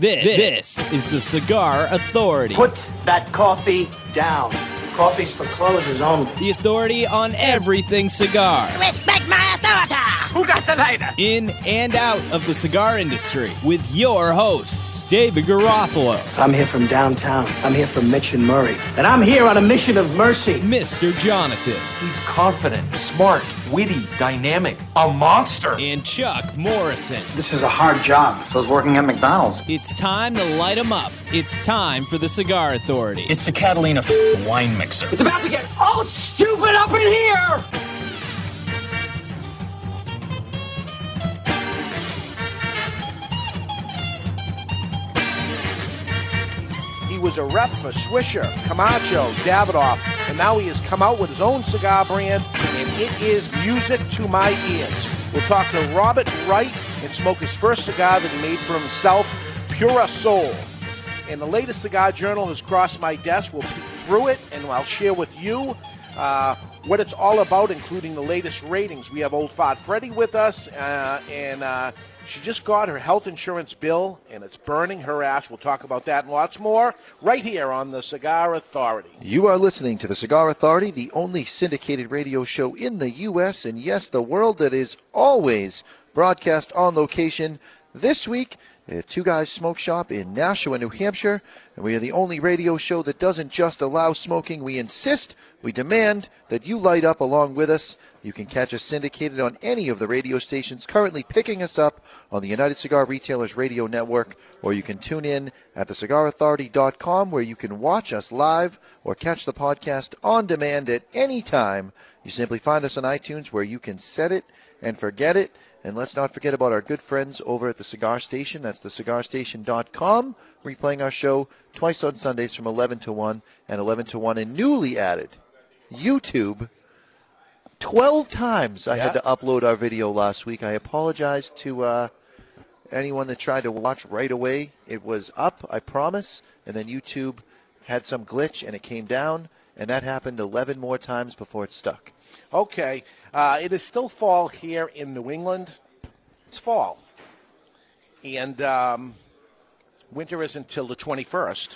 This, this is the Cigar Authority. Put that coffee down. Coffee's for closers only. The authority on everything cigar. Respect my authority! Who got the lighter? In and out of the cigar industry with your hosts, David Garofalo, I'm here from downtown. I'm here from Mitch and Murray. And I'm here on a mission of mercy. Mr. Jonathan, He's confident, smart, witty, dynamic, a monster. and Chuck Morrison. This is a hard job. So I was working at McDonald's. It's time to light 'em up. It's time for the Cigar Authority. It's the Catalina wine mixer. It's about to get all stupid up in here! Was a rep for Swisher, Camacho, Davidoff, and now he has come out with his own cigar brand, and it is music to my ears. We'll talk to Robert Wright and smoke his first cigar that he made for himself, Pura Soul. And the latest cigar journal has crossed my desk. We'll peek through it, and I'll share with you uh, what it's all about, including the latest ratings. We have old Fat Freddy with us, uh, and uh, she just got her health insurance bill, and it's burning her ass. We'll talk about that and lots more right here on the Cigar Authority. You are listening to the Cigar Authority, the only syndicated radio show in the U.S. and yes, the world that is always broadcast on location. This week, at Two Guys Smoke Shop in Nashua, New Hampshire, and we are the only radio show that doesn't just allow smoking. We insist, we demand that you light up along with us. You can catch us syndicated on any of the radio stations currently picking us up on the United Cigar Retailers Radio Network, or you can tune in at thecigarauthority.com where you can watch us live or catch the podcast on demand at any time. You simply find us on iTunes where you can set it and forget it. And let's not forget about our good friends over at the Cigar Station. That's thecigarstation.com, replaying our show twice on Sundays from 11 to 1 and 11 to 1. And newly added, YouTube. 12 times I had to upload our video last week. I apologize to uh, anyone that tried to watch right away. It was up, I promise, and then YouTube had some glitch and it came down, and that happened 11 more times before it stuck. Okay, uh, it is still fall here in New England. It's fall, and um, winter is until the 21st.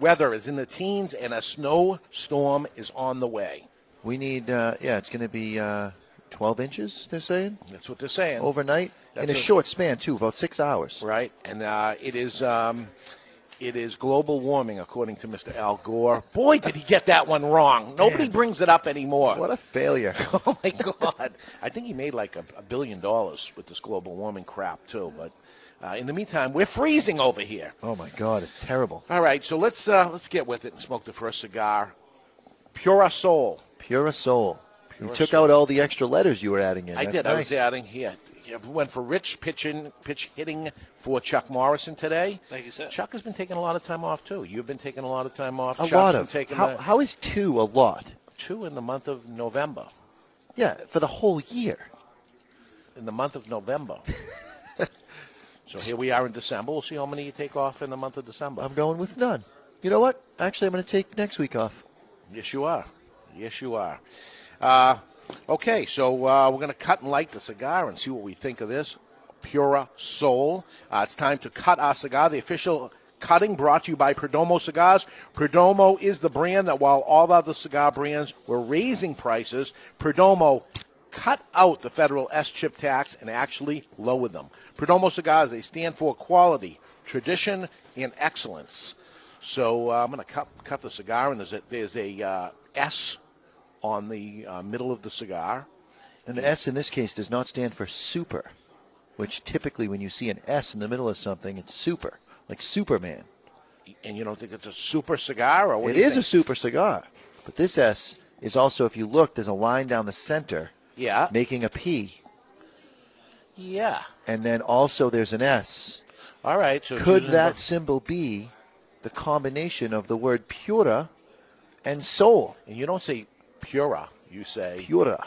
Weather is in the teens, and a snowstorm is on the way. We need, uh, yeah, it's going to be uh, 12 inches, they're saying, That's what they're saying. overnight, in a a- short span, too, about six hours. Right, and uh, it is um, it is global warming, according to Mr. Al Gore. Boy, did he get that one wrong. Nobody brings it up anymore. What a failure. oh my God! I think he made like a, a billion dollars with this global warming crap too. But uh, in the meantime, we're freezing over here. oh, my God, it's terrible. All right, so let's uh, let's get with it and smoke the first cigar. Pura Soul. Pura Soul. You took Soul. out all the extra letters you were adding in. I That's did. I was adding here. Yeah, we went for rich pitching, pitch hitting for Chuck Morrison today. Thank you, sir. Chuck has been taking a lot of time off too. You've been taking a lot of time off. A Chuck's lot of. taking How, the how is two a lot? two in the month of November. Yeah, for the whole year. In the month of November. so here we are in December. We'll see how many you take off in the month of December. I'm going with none. You know what? Actually, I'm going to take next week off. Yes, you are. Yes, you are. Uh, okay, so uh, we're going to cut and light the cigar and see what we think of this. Pura Soul. Uh, it's time to cut our cigar. The official cutting brought to you by Perdomo Cigars. Perdomo is the brand that while all the other cigar brands were raising prices, Perdomo cut out the federal S-chip tax and actually lower them. Perdomo Cigars, they stand for quality, tradition, and excellence. So uh, I'm going to cut, cut the cigar, and there's a, there's a uh, S on the uh, middle of the cigar. And the S in this case does not stand for super, which typically when you see an S in the middle of something, it's super, like Superman. And you don't think it's a super cigar, or what It is a super cigar. But this S is also, if you look, there's a line down the center Yeah, making a P. yeah. And then also there's an S. All right. So Could that symbol be the combination of the word pura and soul? And you don't say pura. You say Pura.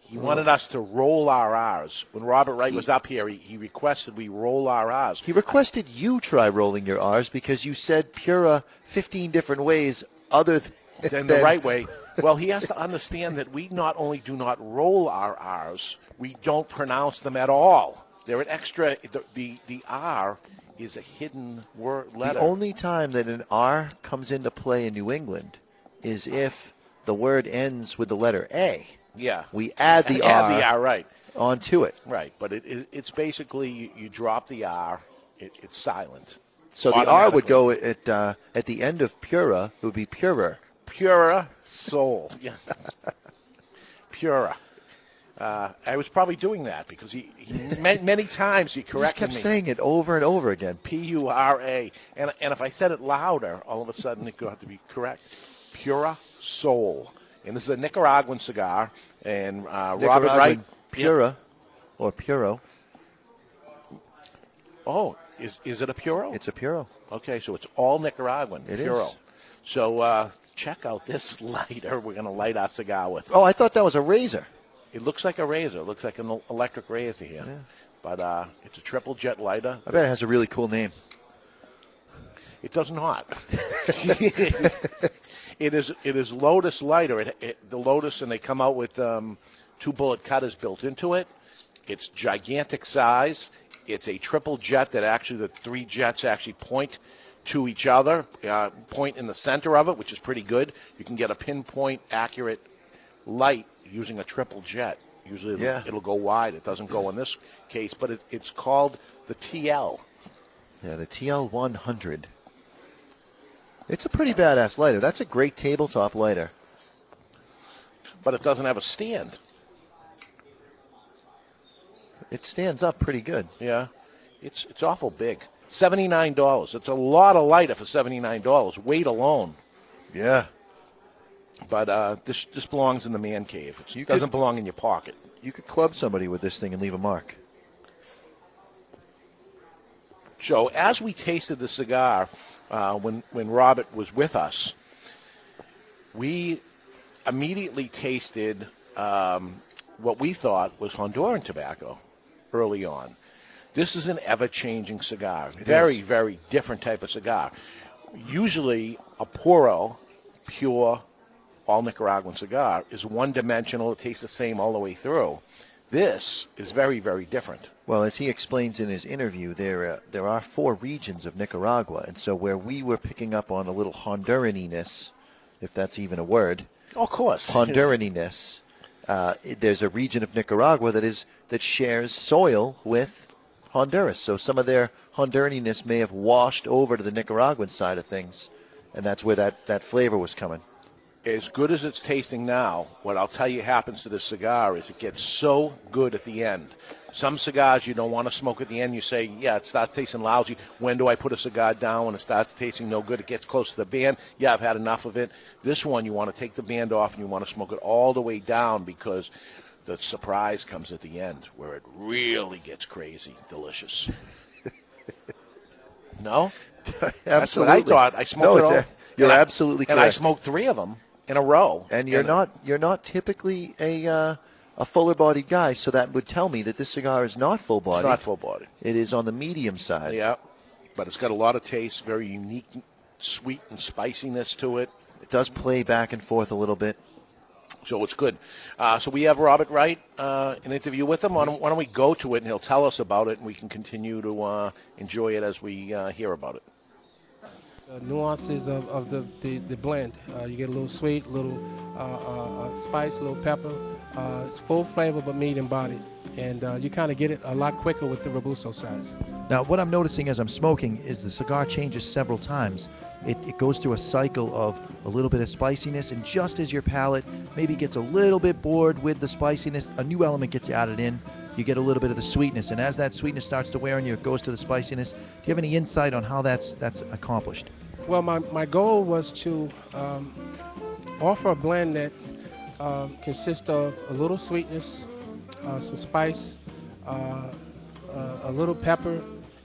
he wanted us to roll our R's. When Robert Wright was up here, he, he requested we roll our R's. He requested you try rolling your R's because you said pura 15 different ways other th- Then than the right way. Well, he has to understand that we not only do not roll our R's, we don't pronounce them at all. They're an extra. The the, the R is a hidden word letter. The only time that an R comes into play in New England is if the word ends with the letter A. yeah. We add the Add R the R, right. onto it. Right, but it, it, it's basically you, you drop the R, it, it's silent. So the R would go at uh, at the end of Pura. It would be purer. Pura soul. Yeah. Pura. Uh, I was probably doing that because he, he ma- many times he corrected me. corrected kept saying it over and over again. P U R A, and and if I said it louder, all of a sudden it got to be correct. Pura soul, and this is a Nicaraguan cigar, and uh, Robert Wright. Pura or Puro. Oh, is is it a Puro? It's a Puro. Okay, so it's all Nicaraguan. It is. Puro. So uh, check out this lighter. We're going to light our cigar with. Oh, I thought that was a razor. It looks like a razor. It looks like an electric razor here. Yeah. But uh, it's a triple jet lighter. I bet it has a really cool name. It does not. it is it is Lotus lighter. It, it, the Lotus, and they come out with um, two bullet cutters built into it. It's gigantic size. It's a triple jet that actually the three jets actually point to each other, uh, point in the center of it, which is pretty good. You can get a pinpoint accurate light using a triple jet. Usually it'll, Yeah. it'll go wide. It doesn't go in this case, but it, it's called the TL. Yeah, the TL100. It's a pretty badass lighter. That's a great tabletop lighter. But it doesn't have a stand. It stands up pretty good. Yeah, it's it's awful big. Seventy nine dollars. It's a lot of lighter for seventy nine dollars. Weight alone. Yeah. But uh, this this belongs in the man cave. It You doesn't belong in your pocket. You could club somebody with this thing and leave a mark. So as we tasted the cigar, uh, when when Robert was with us, we immediately tasted um, what we thought was Honduran tobacco early on. This is an ever-changing cigar. very, is. very different type of cigar. Usually, a puro, pure, all Nicaraguan cigar is one-dimensional. It tastes the same all the way through. This is very, very different. Well, as he explains in his interview, there uh, there are four regions of Nicaragua, and so where we were picking up on a little Honduraniness, if that's even a word, Of course. Honduraniness, uh, there's a region of Nicaragua that is that shares soil with Honduras. So some of their Honduraniness may have washed over to the Nicaraguan side of things, and that's where that, that flavor was coming. as good as it's tasting now, what I'll tell you happens to this cigar is it gets so good at the end. Some cigars you don't want to smoke at the end. You say, yeah, it starts tasting lousy. When do I put a cigar down when it starts tasting no good? It gets close to the band. Yeah, I've had enough of it. This one, you want to take the band off and you want to smoke it all the way down because the surprise comes at the end where it really gets crazy, delicious. no? That's what I thought. I smoked no, it all. a- you're and I- absolutely And I smoked three of them in a row. and you're not you're not typically a uh, a fuller bodied guy, so that would tell me that this cigar is not full It's bodied. not full body. It is on the medium side. Yeah, but it's got a lot of taste, very unique, sweet and spiciness to it. It does play back and forth a little bit. So it's good. Uh, so we have Robert Wright, uh, an interview with him. Why don't, why don't we go to it and he'll tell us about it, and we can continue to uh, enjoy it as we uh, hear about it. Uh, nuances of, of the, the, the blend. Uh, you get a little sweet, a little uh, uh, uh, spice, a little pepper. It's full flavor but medium body. And you kind of get it a lot quicker with the Robusto size. Now, what I'm noticing as I'm smoking is the cigar changes several times. It, it goes through a cycle of a little bit of spiciness, and just as your palate maybe gets a little bit bored with the spiciness, a new element gets added in. You get a little bit of the sweetness, and as that sweetness starts to wear on you, it goes to the spiciness. Do you have any insight on how that's that's accomplished? Well, my, my goal was to um, offer a blend that um, consists of a little sweetness, uh, some spice, uh, uh, a little pepper,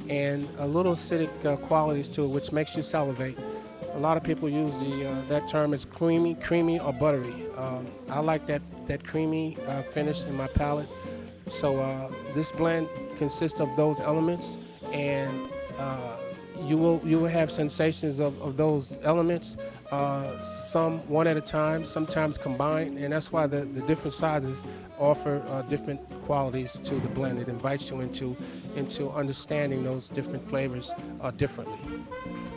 and a little acidic uh, qualities to it, which makes you salivate. A lot of people use the uh, that term as creamy, creamy or buttery. Um, I like that that creamy finish in my palate. So this blend consists of those elements, and uh, you will you will have sensations of, of those elements, uh, some one at a time, sometimes combined, and that's why the, the different sizes offer uh, different qualities to the blend. It invites you into into understanding those different flavors uh, differently.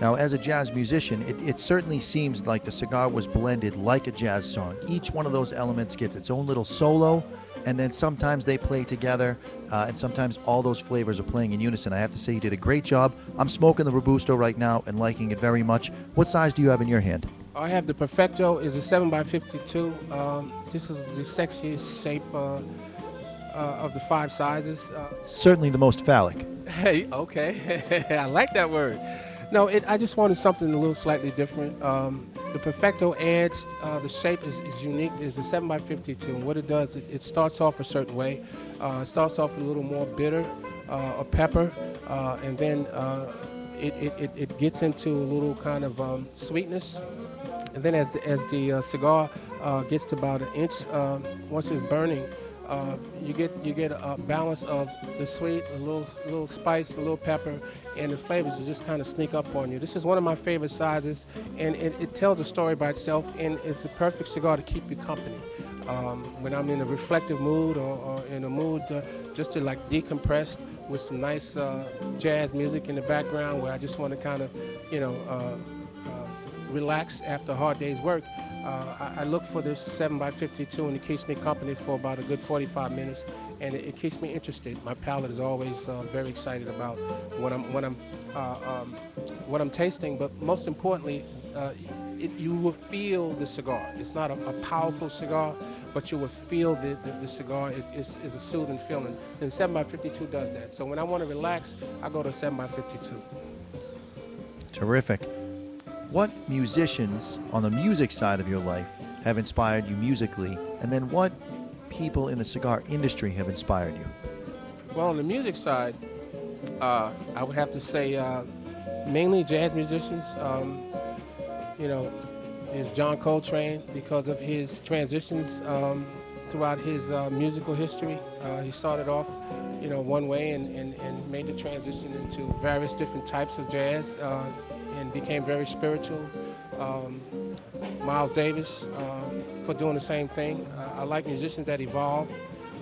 Now, as a jazz musician, it, it certainly seems like the cigar was blended like a jazz song. Each one of those elements gets its own little solo, and then sometimes they play together, uh, and sometimes all those flavors are playing in unison. I have to say, you did a great job. I'm smoking the Robusto right now and liking it very much. What size do you have in your hand? I have the Perfecto. is a 7x52. Um, this is the sexiest shape uh, uh, of the five sizes. Uh, Certainly the most phallic. Hey, okay. I like that word. No, it, I just wanted something a little slightly different. Um, the Perfecto adds, uh, the shape is, is unique. It's a 7x52. And what it does, it, it starts off a certain way. Uh, it starts off a little more bitter uh, or pepper. Uh, and then uh, it, it, it, gets into a little kind of um, sweetness. And then as the, as the uh, cigar gets to about an inch, once it's burning, uh, you get you get a balance of the sweet, a little little spice, a little pepper, and the flavors just kind of sneak up on you. This is one of my favorite sizes, and it, it tells a story by itself, and it's the perfect cigar to keep you company. Um, when I'm in a reflective mood or, or in a mood uh, just to like decompress with some nice uh, jazz music in the background where I just want to kind of, you know, uh, uh, relax after a hard day's work, uh, I, I, look for this 7x52 and it keeps me company for about a good 45 minutes and it, it keeps me interested. My palate is always uh, very excited about what I'm, what, I'm, uh, um, what I'm tasting, but most importantly, uh, it, you will feel the cigar. It's not a, a, powerful cigar, but you will feel the, the, the cigar it is, is a soothing feeling. And 7x52 does that. So when I want to relax, I go to 7x52. Terrific. What musicians on the music side of your life have inspired you musically, and then what people in the cigar industry have inspired you? Well, on the music side, uh, I would have to say uh, mainly jazz musicians. Um, you know, is John Coltrane because of his transitions um, throughout his uh, musical history. Uh, he started off, you know, one way and, and, and, made the transition into various different types of jazz. Became very spiritual. Um, Miles Davis uh, for doing the same thing. Uh, I like musicians that evolve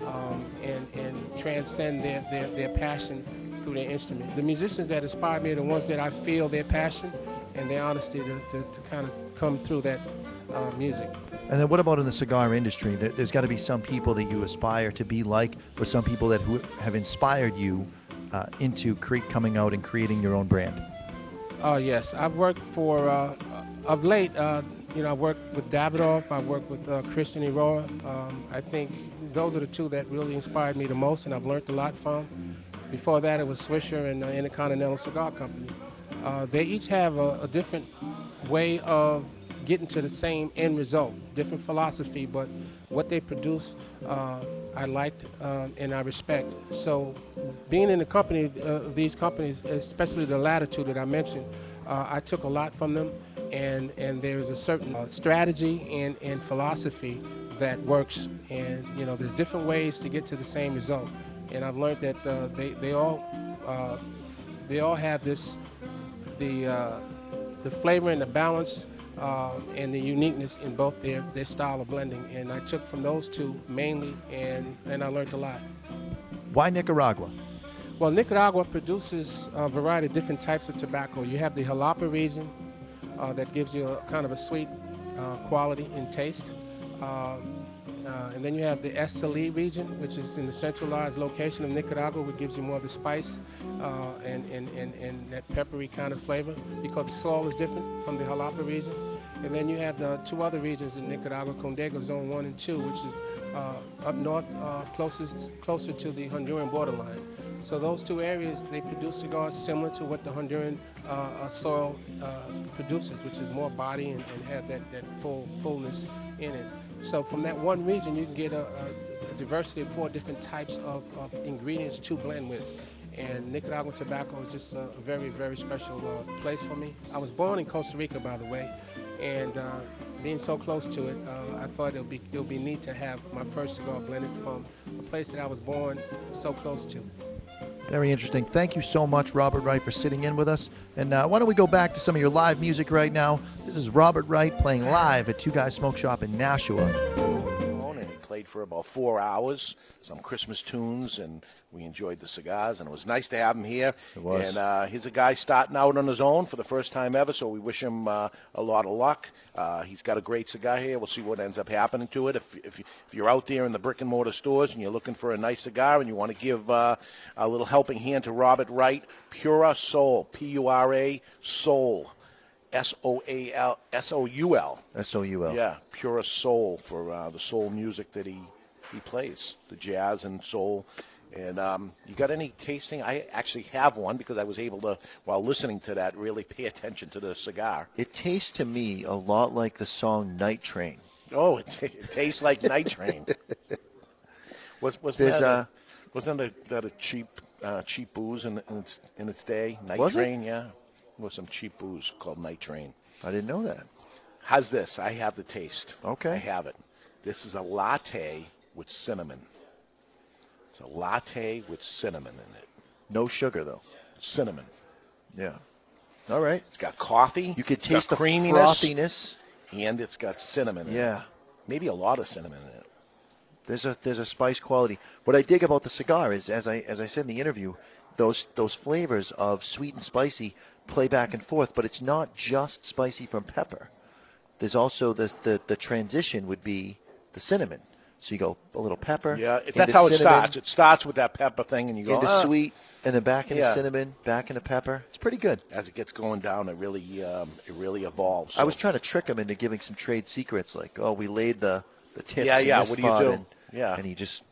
um, and, and transcend their, their, their passion through their instrument. The musicians that inspire me are the ones that I feel their passion and their honesty to, to, to kind of come through that uh, music. And then what about in the cigar industry? There's got to be some people that you aspire to be like, or some people that have inspired you uh, into cre- coming out and creating your own brand. Oh, yes. I've worked for, uh, of late, uh, you know, I worked with Davidoff, I worked with uh, Christian Eiroa. Um, I think those are the two that really inspired me the most and I've learned a lot from. Before that, it was Swisher and uh, Intercontinental Cigar Company. Uh, they each have a, a different way of getting to the same end result, different philosophy, but what they produce, uh, I liked um, and I respect. So, being in the company of these companies, especially the latitude that I mentioned, uh, I took a lot from them, and and there is a certain uh, strategy and, and philosophy that works, and you know, there's different ways to get to the same result, and I've learned that uh, they they all uh, they all have this the uh, the flavor and the balance uh, and the uniqueness in both their, their style of blending. And I took from those two mainly, and, and I learned a lot. Why Nicaragua? Well, Nicaragua produces a variety of different types of tobacco. You have the Jalapa region uh, that gives you a kind of a sweet uh, quality and taste. Um, uh, and then you have the Esteli region, which is in the centralized location of Nicaragua, which gives you more of the spice uh, and, and, and, and that peppery kind of flavor because the soil is different from the Jalapa region. And then you have the two other regions in Nicaragua, Condega Zone 1 and 2, which is uh, up north, uh, closest, closer to the Honduran borderline. So those two areas, they produce cigars similar to what the Honduran uh, uh soil uh, produces, which is more body and, and have that, that full fullness in it. So from that one region, you can get a, a, diversity of four different types of, of, ingredients to blend with. And Nicaraguan tobacco is just a very, very special uh, place for me. I was born in Costa Rica, by the way, and uh, being so close to it, uh, I thought it would be it would be neat to have my first cigar blended from a place that I was born so close to. Very interesting. Thank you so much, Robert Wright, for sitting in with us. And uh, why don't we go back to some of your live music right now? This is Robert Wright playing live at Two Guys Smoke Shop in Nashua. And he played for about four hours, some Christmas tunes, and we enjoyed the cigars. And it was nice to have him here. It was. And uh, he's a guy starting out on his own for the first time ever, so we wish him uh, a lot of luck. Uh, he's got a great cigar here. We'll see what ends up happening to it. If, if, you, if you're out there in the brick and mortar stores and you're looking for a nice cigar and you want to give uh, a little helping hand to Robert Wright, Pura Soul, P U R A Soul. S O A L S O U L. S O U L. Yeah, Pura Soul for uh, the soul music that he he plays, the jazz and soul. And um, you got any tasting? I actually have one because I was able to, while listening to that, really pay attention to the cigar. It tastes to me a lot like the song Night Train. Oh, it, t- it tastes like Night Train. Was wasn't There's that a- a, wasn't that a, that a cheap uh, cheap booze in, in its in its day? Night Was it? Train, yeah. Was some cheap booze called Night Train. I didn't know that. How's this? I have the taste. Okay. I have it. This is a latte with cinnamon. It's a latte with cinnamon in it. No sugar though. Cinnamon. Yeah. All right. It's got coffee. You could taste the creaminess, frothiness. and it's got cinnamon. in it. Yeah. Maybe a lot of cinnamon in it. There's a there's a spice quality. What I dig about the cigar is, as I as I said in the interview, those those flavors of sweet and spicy play back and forth, but it's not just spicy from pepper. There's also the the, the transition would be the cinnamon. So you go a little pepper. Yeah, that's how it starts. It starts with that pepper thing, and you go into "Ah." sweet, and then back into Yeah. cinnamon, back into pepper. It's pretty good. As it gets going down, it really um, it really evolves. I was trying to trick him into giving some trade secrets, like, oh, we laid the the tips. Yeah, in yeah, this what do you do? And, Yeah. and he just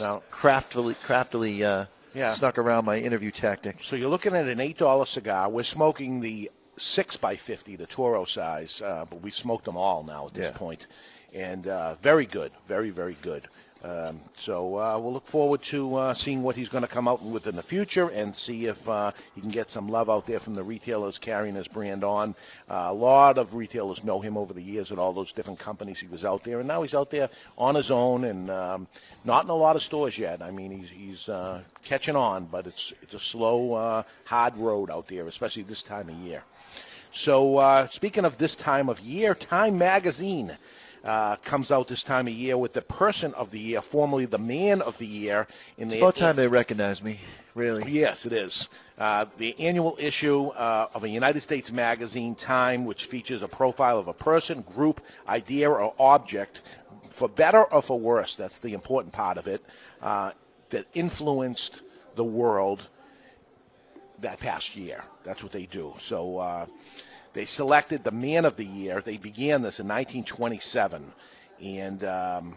Now, craftily craftily uh, Yeah. snuck around my interview tactic. So you're looking at an eight dollar cigar. We're smoking the six by fifty, the Toro size, uh, but we smoked them all now at this Yeah. point, and uh, very good, very very good. Um, so uh, we'll look forward to uh, seeing what he's going to come out with in the future, and see if uh, he can get some love out there from the retailers carrying his brand on. Uh, a lot of retailers know him over the years at all those different companies he was out there, and now he's out there on his own, and um, not in a lot of stores yet. I mean, he's he's uh, catching on, but it's it's a slow, uh, hard road out there, especially this time of year. So, speaking of this time of year, Time Magazine uh, comes out this time of year with the Person of the Year, formerly the Man of the Year. In It's the about time they recognize me, really. Yes, it is. Uh, the annual issue uh, of a United States magazine, Time, which features a profile of a person, group, idea, or object, for better or for worse, that's the important part of it, uh, that influenced the world that past year. That's what they do. So uh, they selected the Man of the Year. They began this in 1927, and um,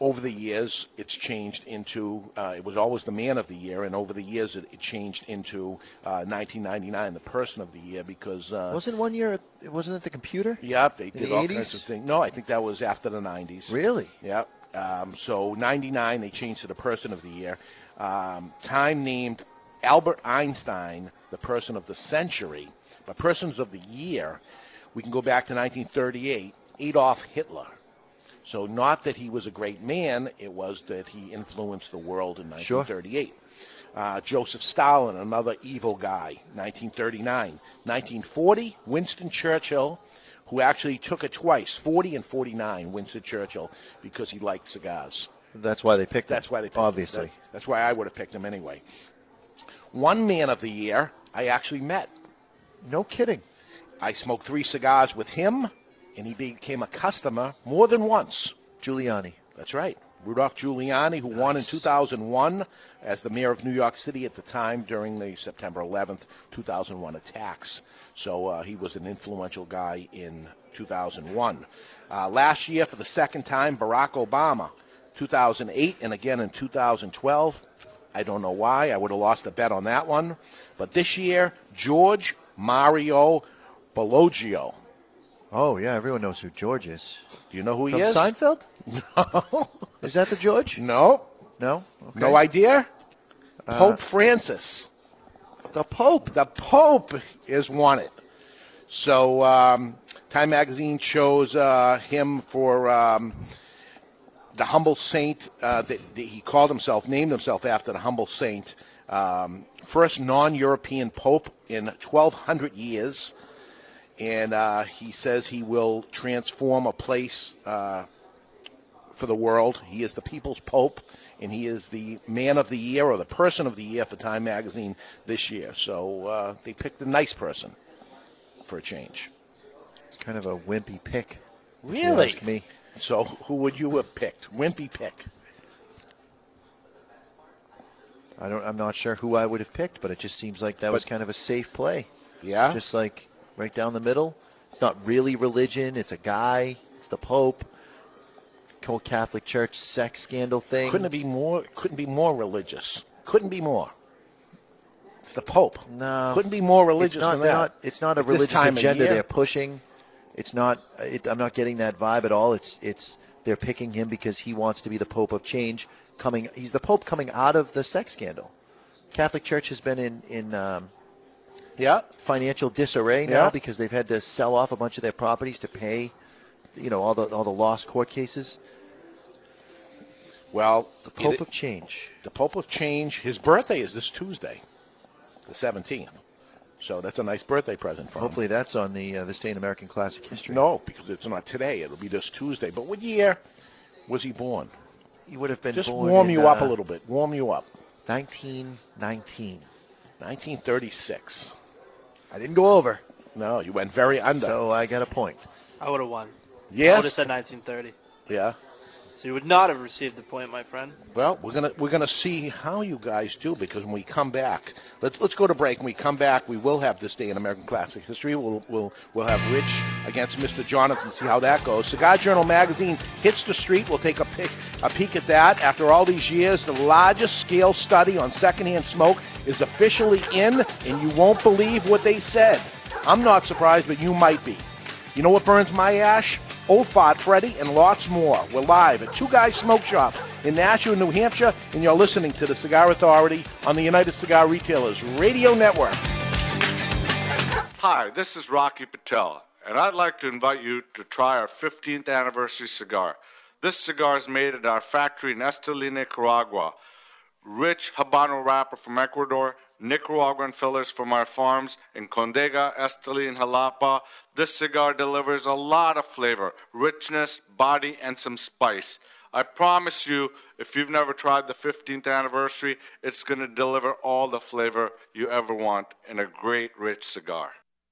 over the years, it's changed into. Uh, it was always the Man of the Year, and over the years, it, it changed into uh, 1999, the Person of the Year, because. Uh, Wasn't one year? Wasn't it the computer? Yep, they In did the all 80s? kinds of things. No, I think that was after the 90s. Really? Yep. Um, so 99, they changed to the Person of the Year. Um, Time named Albert Einstein the Person of the Century, but Persons of the Year, we can go back to 1938, Adolf Hitler. So not that he was a great man, it was that he influenced the world in Sure. 1938. Uh, Joseph Stalin, another evil guy, 1939. 1940, Winston Churchill, who actually took it twice, 40 and 49, Winston Churchill, because he liked cigars. That's why they picked him. That's why they picked obviously. Him. That- that's why I would have picked him anyway. One man of the year I actually met. No kidding. I smoked three cigars with him, and he became a customer more than once. Giuliani. That's right. Rudolph Giuliani, who won in 2001 as the mayor of New York City at the time during the September 11th, 2001 attacks. So uh, he was an influential guy in 2001. Uh, last year, for the second time, Barack Obama, 2008 and again in 2012. I don't know why. I would have lost a bet on that one. But this year, George Mario Bellagio. Oh yeah, everyone knows who George is. Do you know who From he is? Seinfeld? No. Is that the George? No. No. Okay. No idea? Uh, Pope Francis. The Pope. The Pope is wanted. So um, Time Magazine chose uh, him for um, the humble saint uh, that, that he called himself, named himself after the humble saint. Um, first non-European Pope in 1,200 years, and uh, he says he will transform a place uh, for the world. He is the people's pope, and he is the man of the year or the person of the year for Time Magazine this year. So uh, they picked a nice person for a change. It's kind of a wimpy pick. Really? ask me. So who would you have picked? Wimpy pick. I don't. I'm not sure who I would have picked, but it just seems like that was kind of a safe play. Yeah. Just like right down the middle. It's not really religion. It's a guy. It's the Pope. Whole Catholic Church sex scandal thing. couldn't it be more? Couldn't be more religious. Couldn't be more. It's the Pope. No. Couldn't be more religious it's not, than they're that. It's not a At religious agenda they're pushing. It's not. It, I'm not getting that vibe at all. It's it's they're picking him because he wants to be the Pope of change. Coming, he's the Pope coming out of the sex scandal. Catholic Church has been in in um, yeah financial disarray now Yeah. because they've had to sell off a bunch of their properties to pay, you know, all the all the lost court cases. Well, The Pope it- of change. the Pope of Change. His birthday is this Tuesday, the 17th. So that's a nice birthday present for him. Hopefully that's on the uh, this day in American classic history. No, because it's not today. It'll be this Tuesday. But what year was he born? He would have been Just born warm in, you up a uh, little bit. Warm you up. 1919. 1936. I didn't go over. No, you went very under. So I got a point. I would have won. I yes. would have said 1930. Yeah. You would not have received the point, my friend. Well, we're gonna we're gonna see how you guys do because when we come back, let's let's go to break. When we come back, we will have this day in American classic history. We'll we'll we'll have Rich against Mr. Jonathan. See how that goes. Cigar Journal magazine hits the street. We'll take a pick a peek at that. After all these years, the largest scale study on secondhand smoke is officially in, and you won't believe what they said. I'm not surprised, but you might be. You know what burns my ash? Old Fart Freddy and lots more. We're live at Two Guys Smoke Shop in Nashua, New Hampshire, and you're listening to the Cigar Authority on the United Cigar Retailers Radio Network. Hi, this is Rocky Patel, and I'd like to invite you to try our 15th anniversary cigar. This cigar is made at our factory in Esteli, Nicaragua. Rich Habano wrapper from Ecuador, Nicaraguan fillers from our farms in Condega, Esteli, and Jalapa. This cigar delivers a lot of flavor, richness, body, and some spice. I promise you, if you've never tried the 15th anniversary, it's going to deliver all the flavor you ever want in a great, rich cigar.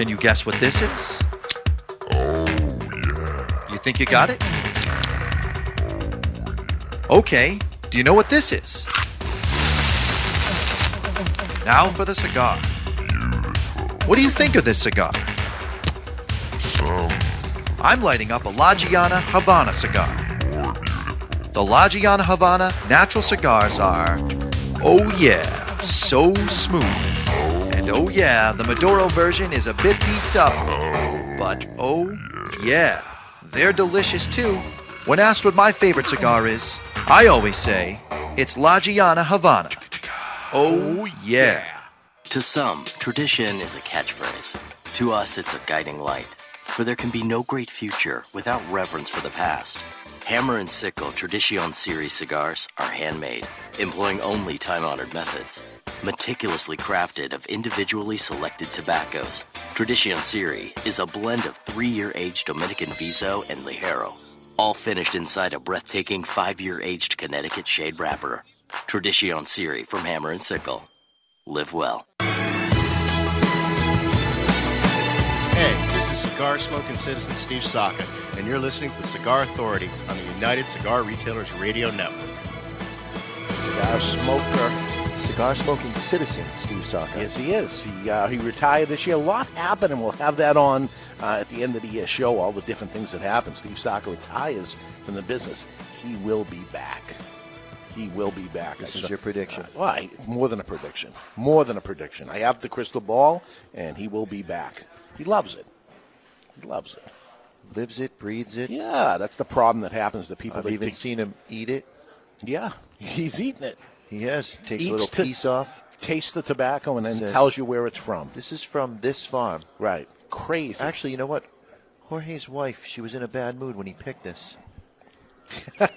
Can you guess what this is? Oh, yeah. You think you got it? Okay, do you know what this is? Now for the cigar. What do you think of this cigar? I'm lighting up a La Gianna Havana cigar. The La Gianna Havana natural cigars are, oh yeah, so smooth. And oh yeah, the Maduro version is a bit beefed up. But oh yeah, they're delicious too. When asked what my favorite cigar is, I always say it's La Gianna Havana. Oh yeah. To some, tradition is a catchphrase. To us, it's a guiding light. For there can be no great future without reverence for the past. Hammer and Sickle Tradition Series cigars are handmade, employing only time honored methods. Meticulously crafted of individually selected tobaccos, Tradition Series is a blend of three year aged Dominican Viso and Ligero, all finished inside a breathtaking five year aged Connecticut shade wrapper. Tradition Series from Hammer and Sickle. Live well. Hey, this is cigar smoking citizen Steve Saka, and you're listening to the Cigar Authority on the United Cigar Retailers Radio Network. Cigar smoker. Cigar smoking citizen Steve Saka. Yes, he is. He uh, he retired this year. A lot happened, and we'll have that on uh, at the end of the year show. All the different things that happened. Steve Saka retires from the business. He will be back. He will be back. This is your prediction. Uh, well, I- more than a prediction. More than a prediction. I have the crystal ball, and he will be back. He loves it. He loves it. Lives it, breathes it. Yeah, that's the problem that happens to people. I've even think- seen him eat it. Yeah, he's eating it. He has. Takes Eats a little to- piece off. Tastes the tobacco and then Says- tells you where it's from. This is from this farm. Right. Crazy. Actually, you know what? Jorge's wife, she was in a bad mood when he picked this.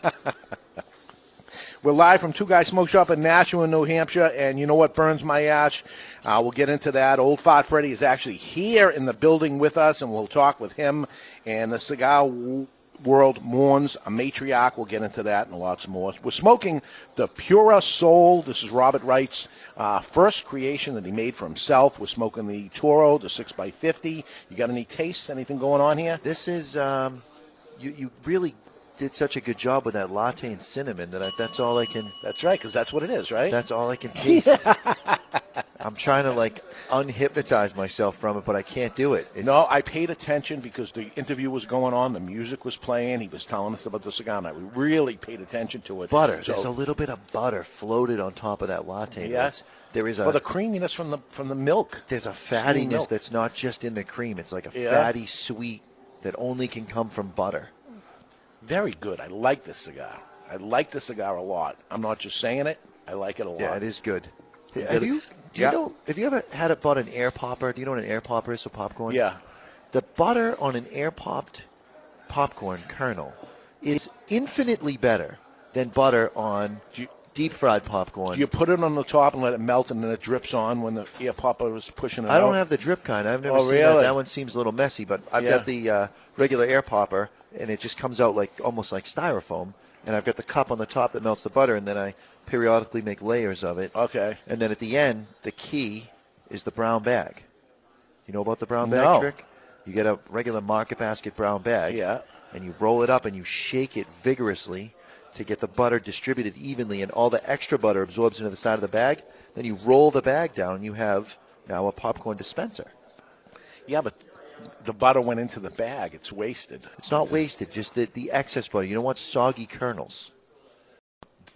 We're live from Two Guys Smoke Shop in Nashua, New Hampshire, and you know what burns my ash? Uh, we'll get into that. Old Fart Freddy is actually here in the building with us, and we'll talk with him. And the cigar world mourns a matriarch. We'll get into that and lots more. We're smoking the Pura Soul. This is Robert Wright's uh, first creation that he made for himself. We're smoking the Toro, the 6x50. You got any tastes? Anything going on here? This is um, you. You really did such a good job with that latte and cinnamon that I, that's all I can. That's right, because that's what it is, right? That's all I can taste. I'm trying to like unhypnotize myself from it, but I can't do it. It's, No, I paid attention because the interview was going on, the music was playing, he was telling us about the cigar, and I really paid attention to it. butter. So- There's a little bit of butter floated on top of that latte. That's- There is a well, the creaminess from the from the milk. there's a fattiness that's not just in the cream. It's like a Yeah. fatty sweet that only can come from butter. Very good. I like this cigar. I like this cigar a lot. I'm not just saying it. I like it a lot. Yeah, it is good. You Have you? Do Yeah. you know? Have you ever had it bought an air popper? Do you know what an air popper is for popcorn? Yeah. The butter on an air popped popcorn kernel is infinitely better than butter on deep fried popcorn. Do you put it on the top and let it melt, and then it drips on when the ear popper is pushing it I don't out? have the drip kind. I've never Oh, seen that. That one seems a little messy, but I've Yeah. got the uh, regular air popper, and it just comes out like almost like styrofoam. And I've got the cup on the top that melts the butter, and then I periodically make layers of it. Okay. And then at the end, the key is the brown bag. You know about the brown bag No. trick? You get a regular market basket brown bag, Yeah. and you roll it up and you shake it vigorously to get the butter distributed evenly, and all the extra butter absorbs into the side of the bag. Then you roll the bag down, and you have now a popcorn dispenser. Yeah, but the butter went into the bag. It's wasted. It's not wasted, just the, the excess butter. You don't want soggy kernels.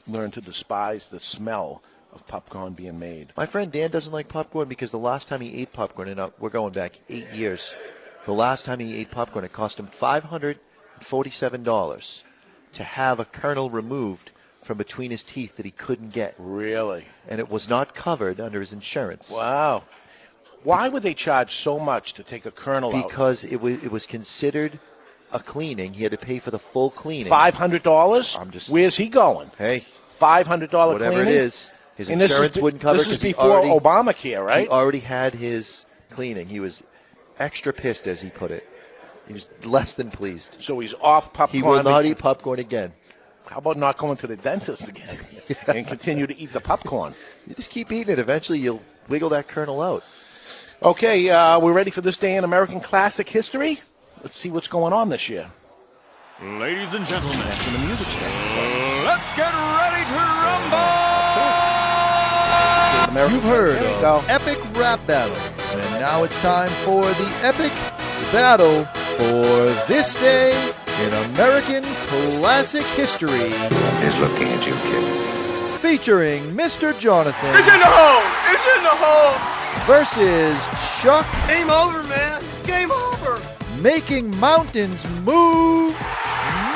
Learn to despise the smell of popcorn being made. My friend Dan doesn't like popcorn because the last time he ate popcorn, and uh, we're going back eight years, the last time he ate popcorn, it cost him $547 to have a kernel removed from between his teeth that he couldn't get. Really? And it was not covered under his insurance. Wow. Why would they charge so much to take a kernel out? Because it was, it was considered a cleaning. He had to pay for the full cleaning. Five hundred dollars. I'm just. Where's he going? Hey. Five hundred dollar Whatever cleaning. it is, his And this is insurance wouldn't cover This it is before already- Obamacare, right? He already had his cleaning. He was extra pissed, as he put it. He was less than pleased. So he's off popcorn. He will not eat popcorn again. How about not going to the dentist again and continue to eat the popcorn? You just keep eating it. Eventually, you'll wiggle that kernel out. Okay, uh, we're ready for this day in American classic history. Let's see what's going on this year. Ladies and gentlemen, After the music let's get ready to rumble! You've heard of go. epic rap battle, and now it's time for the epic battle for this day in American classic history. He's looking at you, kid. Featuring Mr. Jonathan It's in the hole! It's in the hole! versus Chuck Game over, man. Game over. making mountains move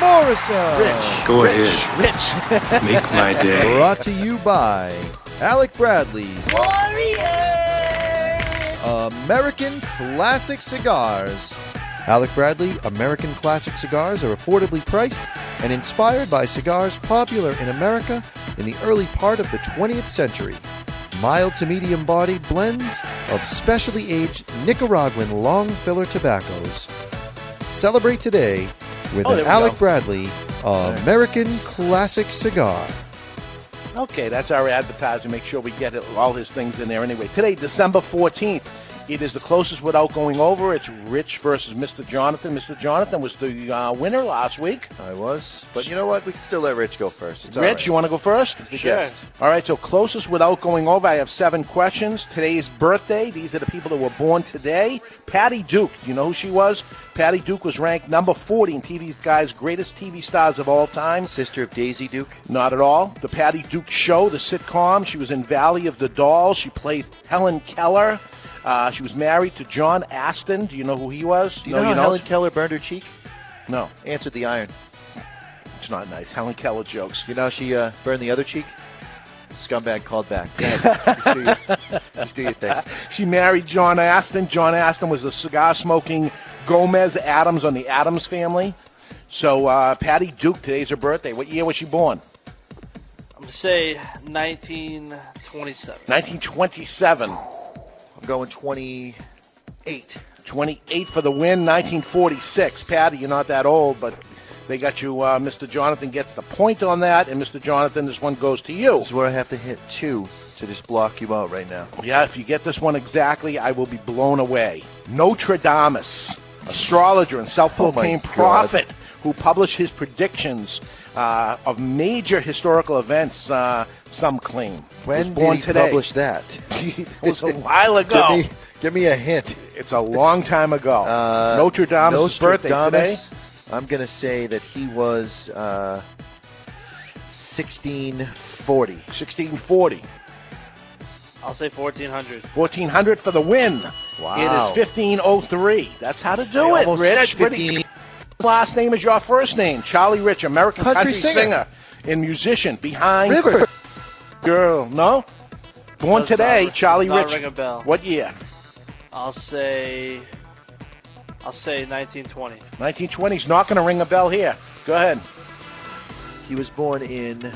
Morrison. Rich. Go ahead. Rich. Make my day. Brought to you by Alec Bradley. American Classic Cigars. Alec Bradley American Classic Cigars are affordably priced and inspired by cigars popular in America in the early part of the 20th century. Mild to medium bodied blends of specially aged Nicaraguan long filler tobaccos. Celebrate today with Oh, an Alec go. Bradley American Classic Cigar. Okay, that's our advertising. Make sure we get all his things in there anyway. Today, December 14th, it is the closest without going over. It's Rich versus Mr. Jonathan. Mr. Jonathan was the uh, winner last week. I was. But you know what? We can still let Rich go first. It's Rich, right. you want to go first? Sure. All right, so closest without going over, I have seven questions. Today's birthday, these are the people that were born today. Patty Duke, do you know who she was? Patty Duke was ranked number 40 in TV Guide's greatest TV stars of all time. Sister of Daisy Duke? Not at all. The Patty Duke Show, the sitcom. She was in Valley of the Dolls. She played Helen Keller. Uh, she was married to John Astin. Do you know who he was? Do you no, know how you Helen Keller burned her cheek? No. Answered the iron. It's not nice. Helen Keller jokes. You know she uh, burned the other cheek? Scumbag called back. Just do your- Just do your thing. She married John Astin. John Astin was the cigar smoking Gomez Addams on the Addams family. So uh, Patty Duke, today's her birthday. What year was she born? I'm going to say 1927. 1927. I'm going 28. 28 for the win. 1946. Patty, you're not that old, but they got you. Uh, Mr. Jonathan gets the point on that, and Mr. Jonathan, this one goes to you. This is where I have to hit two to just block you out right now. Yeah, if you get this one exactly, I will be blown away. Nostradamus, astrologer and self-proclaimed Oh my God. prophet, who published his predictions uh, of major historical events. Uh, some claim When was born did he today. publish that? it was a while ago. Give me, give me a hint. It's a long time ago. Uh, Notre Dame's birthday today. I'm going to say that he was uh, 1640. 1640. I'll say 1400. 1400 for the win. Wow. It is 1503. That's how to do I it, almost Rich. 15. Last name is your first name. Charlie Rich, American Country country, singer. singer. and musician. Behind River. Girl, no? Born Does today, not- Charlie not Rich. ring a bell. What year? I'll say. I'll say 1920. 1920s. Not going to ring a bell here. Go ahead. He was born in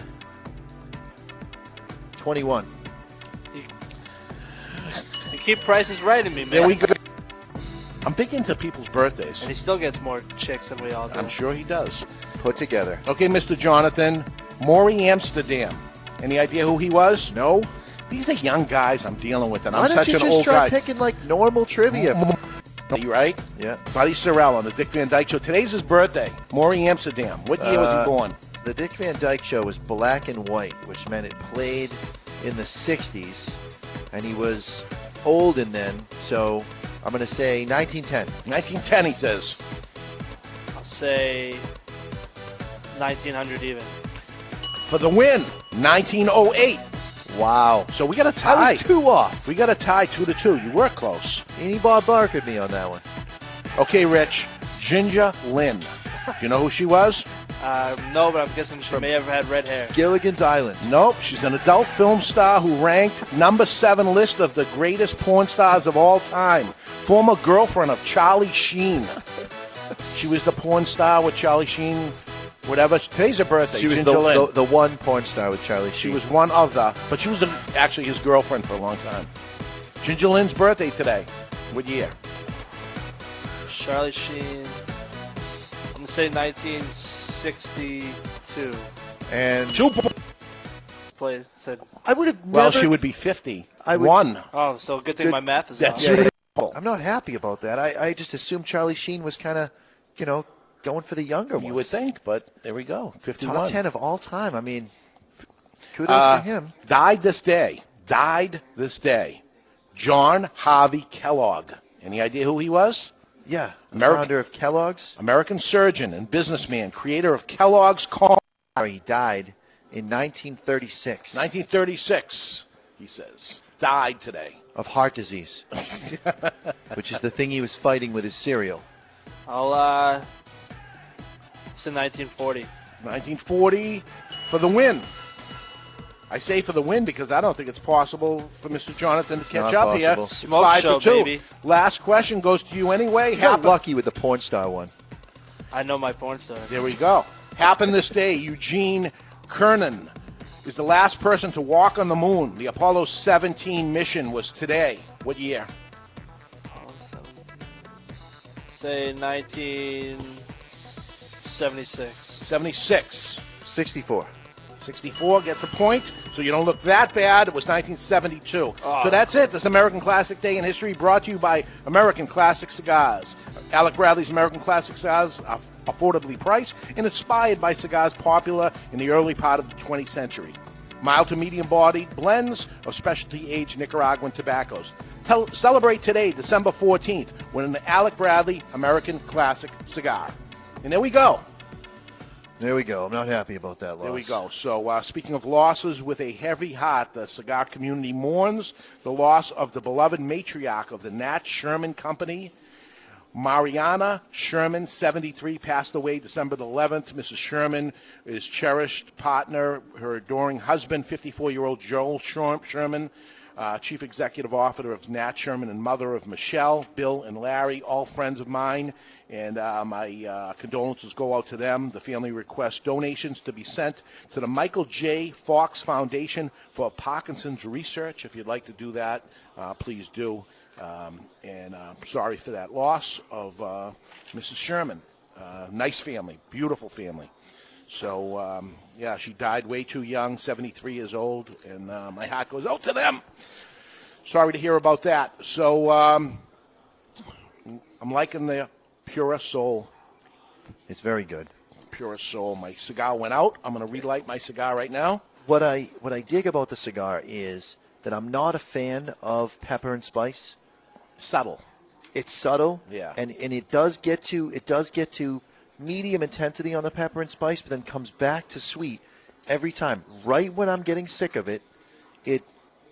21. You keep prices right in me, man. There we go. I'm big into people's birthdays. And he still gets more chicks than we all do. I'm sure he does. Put together. Okay, Mr. Jonathan. Morey Amsterdam. Any idea who he was? No. These are young guys I'm dealing with, and Why I'm don't such you an just old try guy. picking like normal trivia? Are you right? Yeah. Buddy Sorrell on the Dick Van Dyke Show. Today's his birthday. Morey Amsterdam. What year was Uh, he born? The Dick Van Dyke Show was black and white, which meant it played in the 60s, and he was old in then, so I'm going to say 1910. 1910, he says. I'll say 1900 even. For the win, 1908. Wow. So we got a tie. was two off. We got a tie, two to two. You were close. Any Bob Barkered me on that one. Okay, Rich. Ginger Lynn. You know who she was? Uh, no, but I'm guessing she may have had red hair. Gilligan's Island. Nope. She's an adult film star who ranked number seven list of the greatest porn stars of all time. Former girlfriend of Charlie Sheen. She was the porn star with Charlie Sheen. Whatever. Today's her birthday. She was Ginger the, Lynn. the, the one porn star with Charlie She was one of the, but she was a, actually his girlfriend for a long time. Ginger Lynn's birthday today. What year? Charlie Sheen. I'm gonna say 1962. And Two. Played said. I would have Well, never. she would be 50. I would- One. Oh, so good thing Good- my math is That's off. really I'm not happy about that. I, I just assumed Charlie Sheen was kind of, you know, going for the younger ones. You would think, but there we go. 51. Top 10 of all time. I mean, kudos Uh, to him. Died this day. Died this day. John Harvey Kellogg. Any idea who he was? Yeah. American- Founder of Kellogg's. American surgeon and businessman, creator of Kellogg's Corn. He died in 1936 1936, he says. Died today. of heart disease, which is the thing he was fighting with his cereal. I'll uh. Say 1940. 1940 for the win. I say for the win because I don't think it's possible for Mr. Jonathan to catch not up here. possible. It's Smoke five show, to two. baby. Last question goes to you anyway. He got lucky with the porn star one. I know my porn star. There we go. Happened this day. Eugene Cernan is the last person to walk on the moon. The Apollo 17 mission was today. What year? Say 1976. 76. 64. 64 gets a point, so you don't look that bad. It was 1972. Oh. Ah. So that's it. This American Classic Day in History brought to you by American Classic Cigars. Alec Bradley's American Classic Cigars are affordably priced and inspired by cigars popular in the early part of the 20th century. Mild to medium bodied blends of specialty aged Nicaraguan tobaccos. Tel- celebrate today, December 14th, with an Alec Bradley American Classic Cigar. And there we go. There we go. I'm not happy about that loss. There we go. So, uh, speaking of losses, with a heavy heart, the cigar community mourns the loss of the beloved matriarch of the Nat Sherman Company. Mariana Sherman, 73, passed away December the 11th. Mrs. Sherman is cherished partner, her adoring husband, 54 year old Joel Sherman, uh, chief executive officer of Nat Sherman and mother of Michelle, Bill, and Larry, all friends of mine. And uh, my uh, condolences go out to them. The family requests donations to be sent to the Michael J. Fox Foundation for Parkinson's research. If you'd like to do that, uh, please do. Um, and uh, sorry for that loss of uh, Mrs. Sherman. Uh, nice family, beautiful family. So um, yeah, she died way too young, 73 years old, and uh, my heart goes out to them. Sorry to hear about that. So um, I'm liking the Pura Soul. It's very good. Pura Soul. My cigar went out. I'm going to relight my cigar right now. What I what I dig about the cigar is that I'm not a fan of pepper and spice. Subtle. It's subtle. Yeah. And and it does get to it does get to medium intensity on the pepper and spice, but then comes back to sweet every time. Right when I'm getting sick of it, it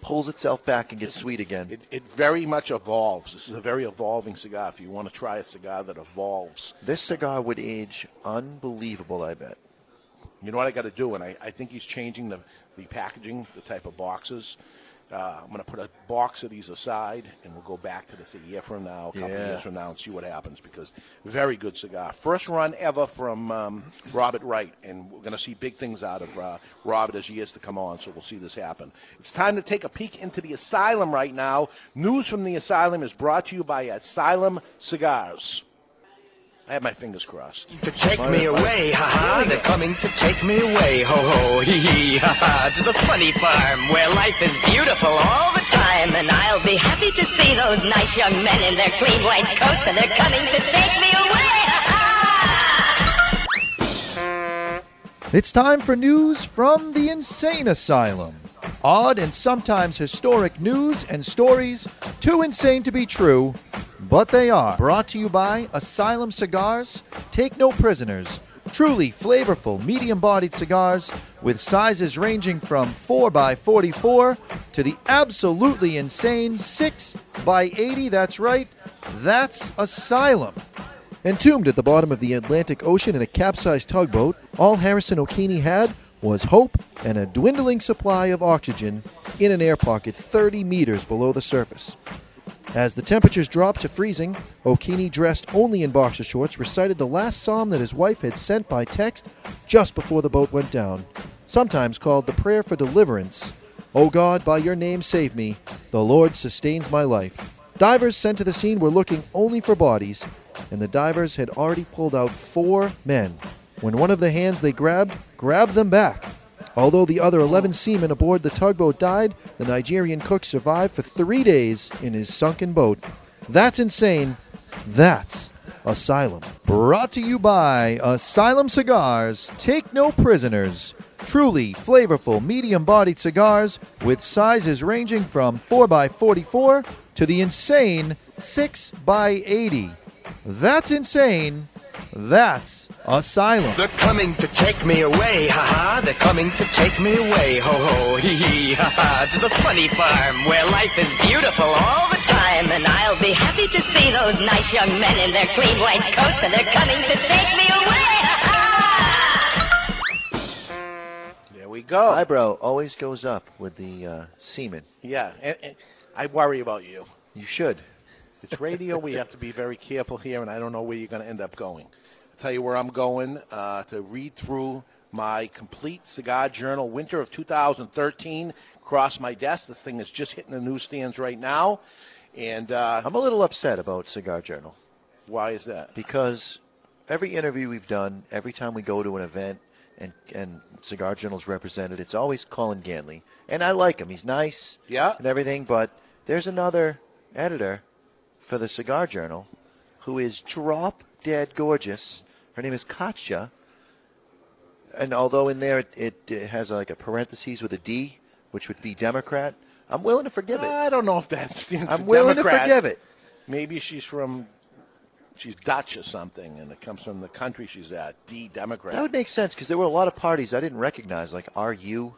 pulls itself back and gets sweet again. It, it very much evolves. This is a very evolving cigar. If you want to try a cigar that evolves, This cigar would age unbelievable, I bet. You know what I got to do, and I, I think he's changing the, the packaging, the type of boxes. Uh, I'm going to put a box of these aside, and we'll go back to this a year from now, a couple Yeah. years from now, and see what happens. Because very good cigar, first run ever from um, Robert Wright, and we're going to see big things out of uh, Robert as years to come on. So we'll see this happen. It's time to take a peek into the asylum right now. News from the asylum is brought to you by Asylum Cigars. I have my fingers crossed. To take me away, ha ha, they're coming to take me away, ho ho, hee hee, ha ha, to the funny farm where life is beautiful all the time. And I'll be happy to see those nice young men in their clean white coats, and they're coming to take me away. ha ha! It's time for news from the Insane Asylum. Odd and sometimes historic news and stories, too insane to be true, but they are. Brought to you by Asylum Cigars. Take no prisoners. Truly flavorful, medium bodied cigars with sizes ranging from 4x44 to the absolutely insane 6x80. That's right, that's Asylum. Entombed at the bottom of the Atlantic Ocean in a capsized tugboat, all Harrison Okene had was hope and a dwindling supply of oxygen in an air pocket 30 meters below the surface. As the temperatures dropped to freezing, Okene, dressed only in boxer shorts, recited the last psalm that his wife had sent by text just before the boat went down, sometimes called the Prayer for Deliverance. O God, by your name save me, the Lord sustains my life. Divers sent to the scene were looking only for bodies, and the divers had already pulled out four men. When one of the hands they grabbed grabbed them back. Although the other 11 seamen aboard the tugboat died, the Nigerian cook survived for three days in his sunken boat. That's insane. That's Asylum. Brought to you by Asylum Cigars. Take no prisoners. Truly flavorful, medium bodied cigars with sizes ranging from 4x44 to the insane 6x80. That's insane. That's Asylum. They're coming to take me away, ha ha, they're coming to take me away, ho ho, hee hee, ha ha, to the funny farm where life is beautiful all the time. And I'll be happy to see those nice young men in their clean white coats, and they're coming to take me away. There we go. Eyebrow always goes up with the uh, semen. Yeah, and, and I worry about you. You should. It's radio. we have to be very careful here, and I don't know where you're going to end up going. I'll tell you where I'm going uh, to read through my complete cigar journal, winter of 2013, across my desk. This thing is just hitting the newsstands right now, and uh, I'm a little upset about Cigar Journal. Why is that? Because every interview we've done, every time we go to an event, and and Cigar Journal's represented. It's always Colin Ganley, and I like him. He's nice, yeah, and everything. But there's another editor for the Cigar Journal who is drop dead gorgeous. Her name is Katja. And although in there it, it, it has like a parentheses with a D, which would be Democrat, I'm willing to forgive it. I don't know if that stands I'm for willing Democrat. to forgive it. Maybe she's from, she's Dutch or something, and it comes from the country she's at. D Democrat. That would make sense because there were a lot of parties I didn't recognize, like RU.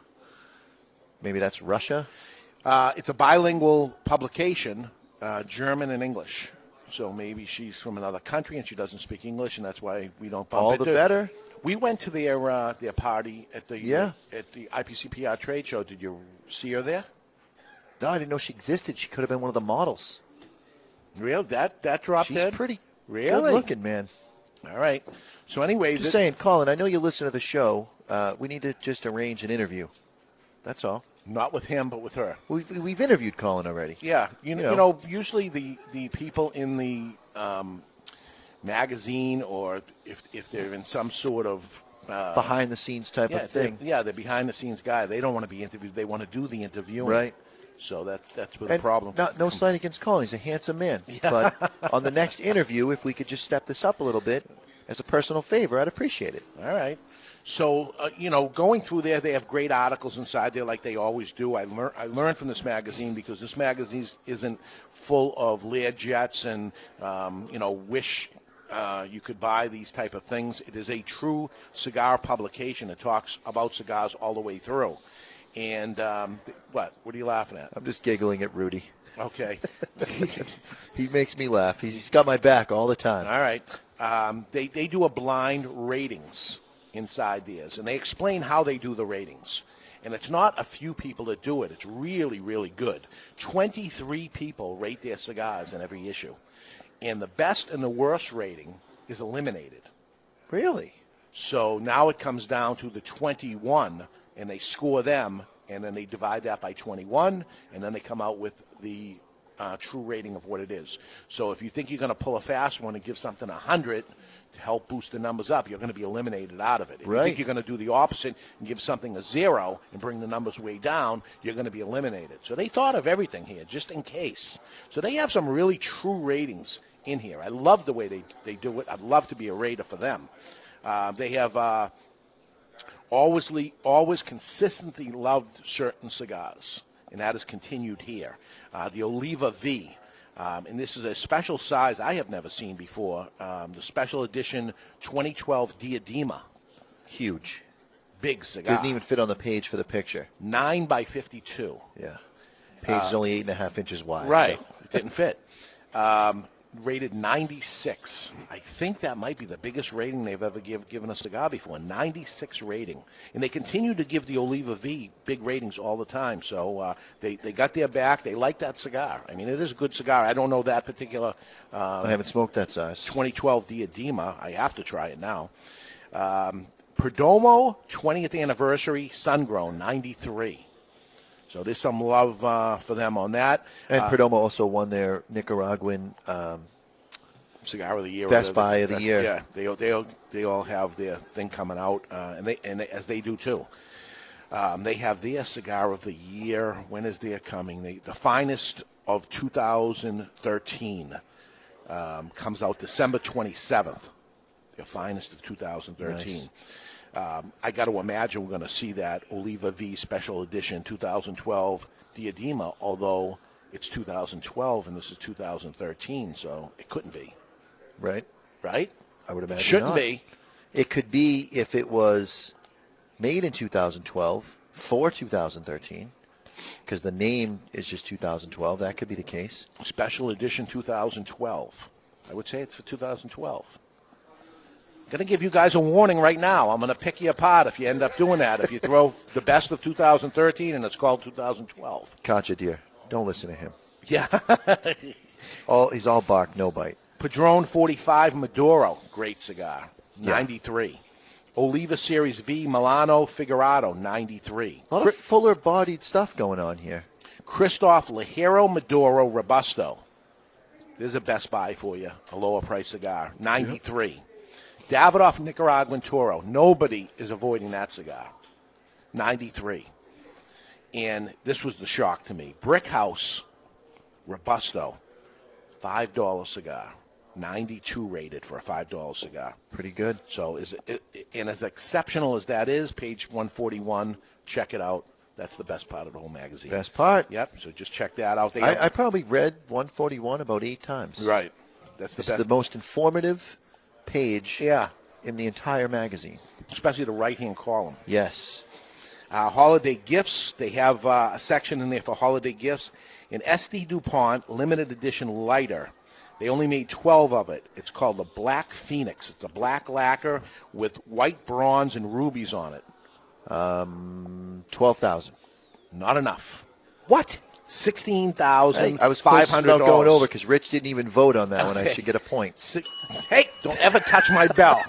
Maybe that's Russia. Uh, it's a bilingual publication, uh, German and English. So maybe she's from another country and she doesn't speak English, and that's why we don't bump All into the better. We went to their uh, their party at the Yeah. at the IPCPR trade show. Did you see her there? No, I didn't know she existed. She could have been one of the models. Real that that drop She's dead? pretty Really? good looking, man. All right. So anyway, Just th- saying, Colin. I know you listen to the show. Uh, we need to just arrange an interview. That's all. Not with him, but with her. We've we've interviewed Colin already. Yeah, you, know, You know. usually the the people in the um, magazine, or if if they're in some sort of uh, Behind the scenes type yeah, of thing. Yeah, they're behind the scenes guy. They don't want to be interviewed. They want to do the interviewing. Right. So that's that's where And the problem. Not, no slight against Colin. He's a handsome man. Yeah. But on the next interview, if we could just step this up a little bit, as a personal favor, I'd appreciate it. All right. So uh, you know, going through there, they have great articles inside there, like they always do. I learn I learned from this magazine because this magazine isn't full of Learjets and um, you know wish. Uh, you could buy these type of things. It is a true cigar publication. It talks about cigars all the way through. And um, what? What are you laughing at? I'm just giggling at Rudy. Okay. he makes me laugh. He's, he's got my back all the time. All right. Um, they they do a blind ratings inside theirs, and they explain how they do the ratings. And it's not a few people that do it. It's really, really good. 23 people rate their cigars in every issue. And the best and the worst rating is eliminated. Really? So now it comes down to the 21, and they score them, and then they divide that by 21, and then they come out with the uh, true rating of what it is. So if you think you're going to pull a fast one and give something 100 to help boost the numbers up, you're going to be eliminated out of it. If you Right. think you're going to do the opposite and give something a zero and bring the numbers way down, you're going to be eliminated. So they thought of everything here, just in case. So they have some really true ratings in here. I love the way they, they do it. I'd love to be a rater for them. Uh, they have uh, always, le- always consistently loved certain cigars, and that has continued here. Uh, the Oliva V, um, and this is a special size I have never seen before. Um, the special edition 2012 Diadema. Huge. Big cigar. Didn't even fit on the page for the picture. 9 by 52. Yeah. Page is Uh, only eight and a half inches wide. Right. so- It didn't fit. Um, rated 96. I think that might be the biggest rating they've ever give, given a cigar before. 96 rating. And they continue to give the Oliva V big ratings all the time. So uh, they, they got their back. They like that cigar. I mean, it is a good cigar. I don't know that particular. Uh, I haven't smoked that size. 2012 Diadema. I have to try it now. Um, Perdomo 20th anniversary Sun Grown 93. So there's some love uh, for them on that. And Uh, Perdomo also won their Nicaraguan um, Cigar of the Year. Best. Buy of the Year. Yeah, they all- they all, they all have their thing coming out, uh, and they and they, as they do too. Um, they have their cigar of the year. When is their coming? They, the finest of 2013 um, comes out December 27th. The finest of 2013. Um, I got to imagine we're going to see that Oliva V Special Edition 2012 Diadema, although it's 2012 and this is 2013, so it couldn't be. right? Right? I would imagine It Shouldn't not. be. It could be if it was made in 2012 for 2013, because the name is just 2012. That could be the case. Special Edition 2012. I would say it's for 2012. Going to give you guys a warning right now. I'm going to pick you apart if you end up doing that. If you throw the best of 2013 and it's called 2012. Katja, dear, don't listen to him. Yeah. All he's all bark, no bite. Padron 45 Maduro, great cigar, Yeah. 93. Oliva Series V Melanio Figurado, 93. A lot of fuller-bodied stuff going on here. Kristoff Ligero Maduro Robusto. There's a best buy for you, a lower price cigar, 93. Davidoff Nicaraguan Toro. Nobody is avoiding that cigar. 93. And this was the shock to me. Brick House Robusto, $5 cigar. 92 rated for a $5 cigar. Pretty good. So is it, it and as exceptional as that is, page 141, check it out. That's the best part of the whole magazine. Best part. Yep. So just check that out. They I, I probably read 141 about eight times. Right. That's the the most informative page yeah. in the entire magazine. especially the right hand column. Yes. Uh, holiday gifts. They have uh, a section in there for holiday gifts. An S.T. Dupont limited edition lighter. They only made 12 of it. It's called the Black Phoenix. It's a black lacquer with white bronze and rubies on it. Um, 12,000. Not enough. What? Sixteen thousand I was five hundred going over because Rich didn't even vote on that one. I should get a point. Hey, don't ever touch my bell.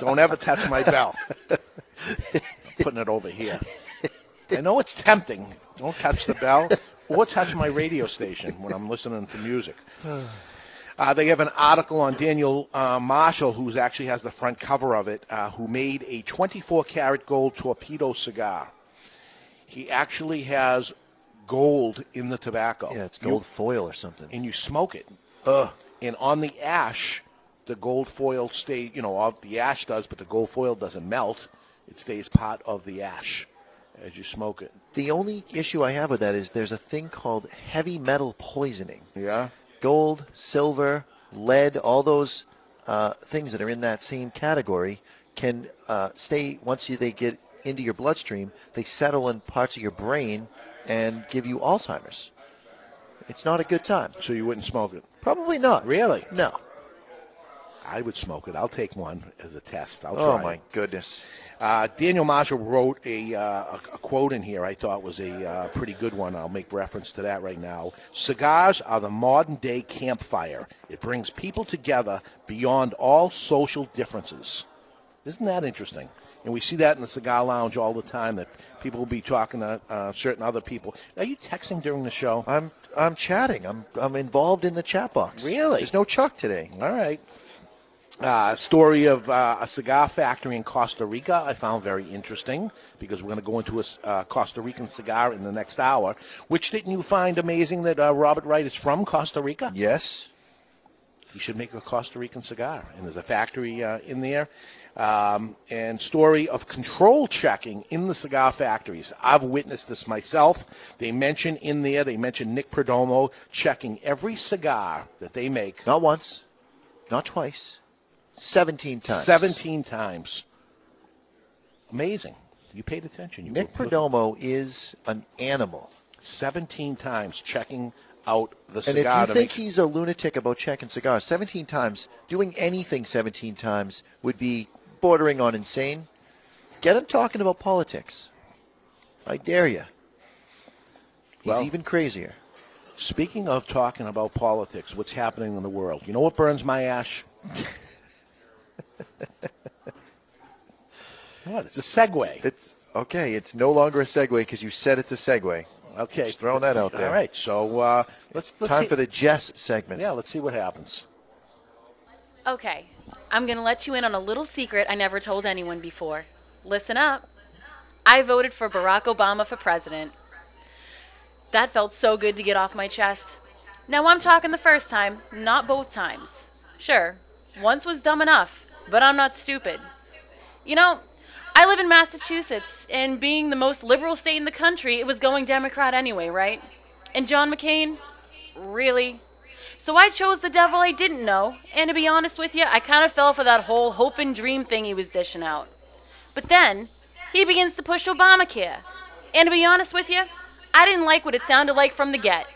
Don't ever touch my bell. I'm Putting it over here. I know it's tempting. Don't touch the bell or touch my radio station when I'm listening to music. Uh, they have an article on Daniel uh, Marshall, who actually has the front cover of it, uh, who made a 24 karat gold torpedo cigar. He actually has gold in the tobacco. Yeah, it's gold foil or something. And you smoke it. Ugh. And on the ash, the gold foil stays, you know, the ash does, but the gold foil doesn't melt. It stays part of the ash as you smoke it. The only issue I have with that is there's a thing called heavy metal poisoning. Yeah. Gold, silver, lead, all those uh, things that are in that same category can uh, stay once you, they get into your bloodstream. They settle in parts of your brain and give you Alzheimer's. It's not a good time. So you wouldn't smoke it? Probably not. Really? No. I would smoke it. I'll take one as a test. I'll oh try my goodness. Uh, Daniel Marshall wrote a, uh, a, a quote in here I thought was a uh, pretty good one. I'll make reference to that right now. Cigars are the modern day campfire. It brings people together beyond all social differences. Isn't that interesting? And we see that in the cigar lounge all the time. That people will be talking to uh, certain other people. Are you texting during the show? I'm I'm chatting. I'm I'm involved in the chat box. Really? There's no Chuck today. All right. Uh, story of uh, a cigar factory in Costa Rica I found very interesting because we're going to go into a uh, Costa Rican cigar in the next hour. Which didn't you find amazing that uh, Robert Wright is from Costa Rica? Yes. He should make a Costa Rican cigar, and there's a factory uh, in there. Um, and story of control checking in the cigar factories. I've witnessed this myself. They mention in there, they mention Nick Perdomo checking every cigar that they make. Not once, not twice, 17 times. 17 times. Amazing. You paid attention. You Nick Perdomo is an animal. 17 times checking out the cigar. And if you think he's a lunatic about checking cigars, 17 times, doing anything 17 times would be bordering on insane. Get him talking about politics. I dare you. He's Well- even crazier. Speaking of talking about politics, what's happening in the world? You know what burns my ash? what? It's a segue. It's okay. It's no longer a segue because you said it's a segue. Okay, Just throwing that out there. All right, so uh, let's, let's Time see. for the Jess segment. Yeah, let's see what happens. Okay, I'm going to let you in on a little secret I never told anyone before. Listen up. I voted for Barack Obama for president. That felt so good to get off my chest. Now I'm talking the first time, not both times. Sure, once was dumb enough, but I'm not stupid. You know, I live in Massachusetts, and being the most liberal state in the country, it was going Democrat anyway, right? And John McCain? Really? So I chose the devil I didn't know, and to be honest with you, I kind of fell for that whole hope and dream thing he was dishing out. But then, he begins to push Obamacare. And to be honest with you, I didn't like what it sounded like from the get.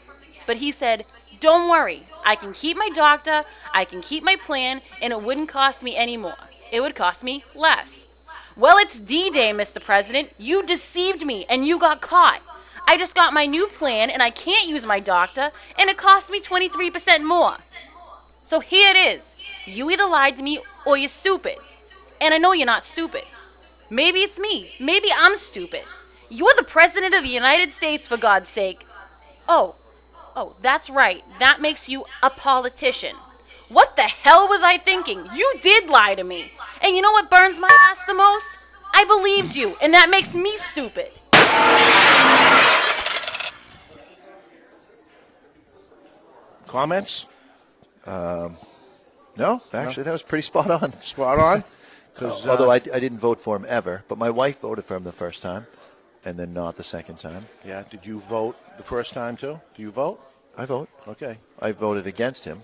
But he said, Don't worry, I can keep my doctor, I can keep my plan, and it wouldn't cost me any more. It would cost me less. Well, it's D Day, Mr. President. You deceived me, and you got caught. I just got my new plan, and I can't use my doctor, and it cost me 23% more. So here it is. You either lied to me or you're stupid. And I know you're not stupid. Maybe it's me. Maybe I'm stupid. You're the President of the United States, for God's sake. Oh, oh, that's right. That makes you a politician. What the hell was I thinking? You did lie to me. And you know what burns my ass the most? I believed you, and that makes me stupid. Comments? Um, no, actually, that was pretty spot on. Spot on? 'Cause, Uh, although I, I didn't vote for him ever, but my wife voted for him the first time, and then not the second time. Yeah. Did you vote the first time too? Do you vote? I vote. Okay. I voted against him.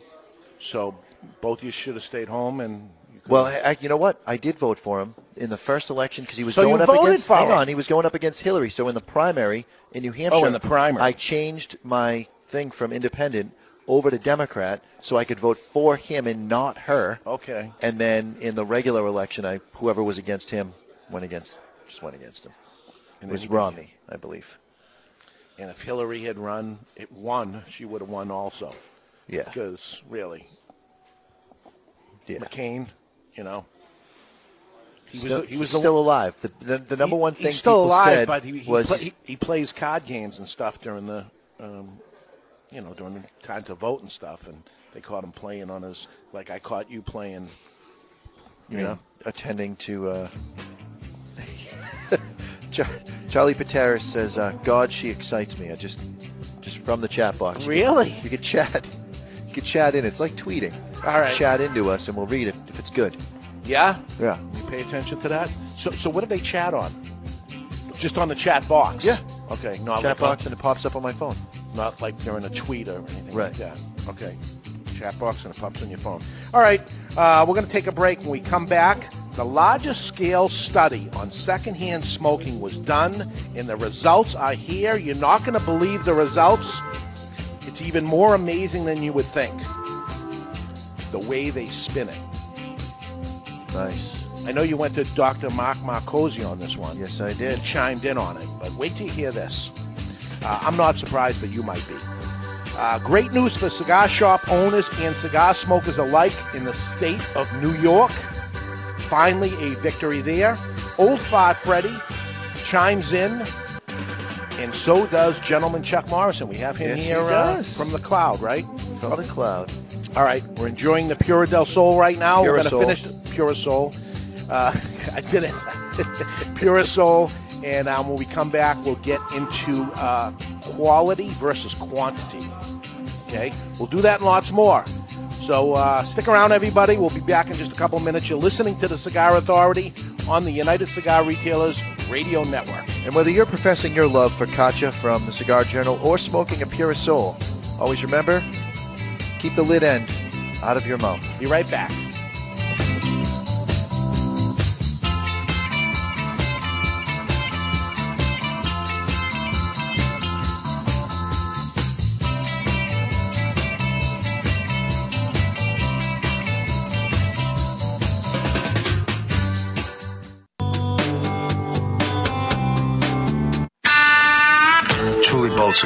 So both of you should have stayed home and. You Well, I, you know what? I did vote for him in the first election because he was So going up against. hang him? on, he was going up against Hillary. So in the primary in New Hampshire, Oh, in the primary. I changed my thing from independent over to Democrat so I could vote for him and not her. Okay. And then in the regular election, I whoever was against him went against, just went against him. And it was Romney, I believe. And if Hillary had run, it won, she would have won also. Yeah. Because really, Yeah. McCain, you know, he still, was the, he was he's the still alive. The, the, the number he- one thing he's still alive, said but he, he, was play, he plays card games and stuff during the, um, you know, during the time to vote and stuff, and they caught him playing on his like I caught you playing. you You know, attending to. Uh, Char- Charlie Pateras says, uh, "God, she excites me." I just, just from the chat box. You Really? Can, you can chat. You can chat in. It's like tweeting. All right. Chat into us, and we'll read it if it's good. yeah, Yeah. you pay attention to that. So, so what do they chat on? Just on the chat box. Yeah. Okay. Not chat like on- box, and it pops up on my phone. Not like during a tweet or anything Right. like that. Okay. Chat box and it pops on your phone. All right, uh, we're going to take a break. When we come back, the largest scale study on secondhand smoking was done, and the results are here. You're not going to believe the results. It's even more amazing than you would think. The way they spin it. Nice. I know you went to Dr. Mark Marcosi on this one. Yes, I did. He chimed in on it, but wait till you hear this. Uh, I'm not surprised, but you might be. Uh, great news for cigar shop owners and cigar smokers alike in the state of New York. Finally, a victory there. Old Fart Freddy chimes in, and so does gentleman Chuck Morrison. We have him Yes, he here uh, from the cloud, right? From the cloud. All right, we're enjoying the Pura del Sol right now. we're going to finish Pura Sol. Uh, I did it. Pura Sol. And um, when we come back, we'll get into uh, quality versus quantity. Okay? We'll do that and lots more. So uh, stick around, everybody. We'll be back in just a couple minutes. You're listening to the Cigar Authority on the United Cigar Retailers Radio Network. And whether you're professing your love for Katja from the Cigar Journal or smoking a Soul, always remember, keep the lid end out of your mouth. Be right back.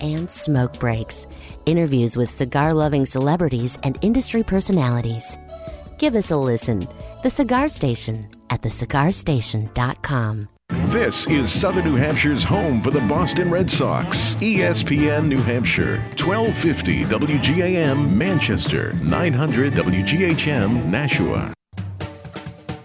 and smoke breaks, interviews with cigar loving celebrities and industry personalities. Give us a listen. The Cigar Station at thecigarstation.com. This is Southern New Hampshire's home for the Boston Red Sox. ESPN New Hampshire, 1250 WGAM Manchester, 900 WGHM Nashua.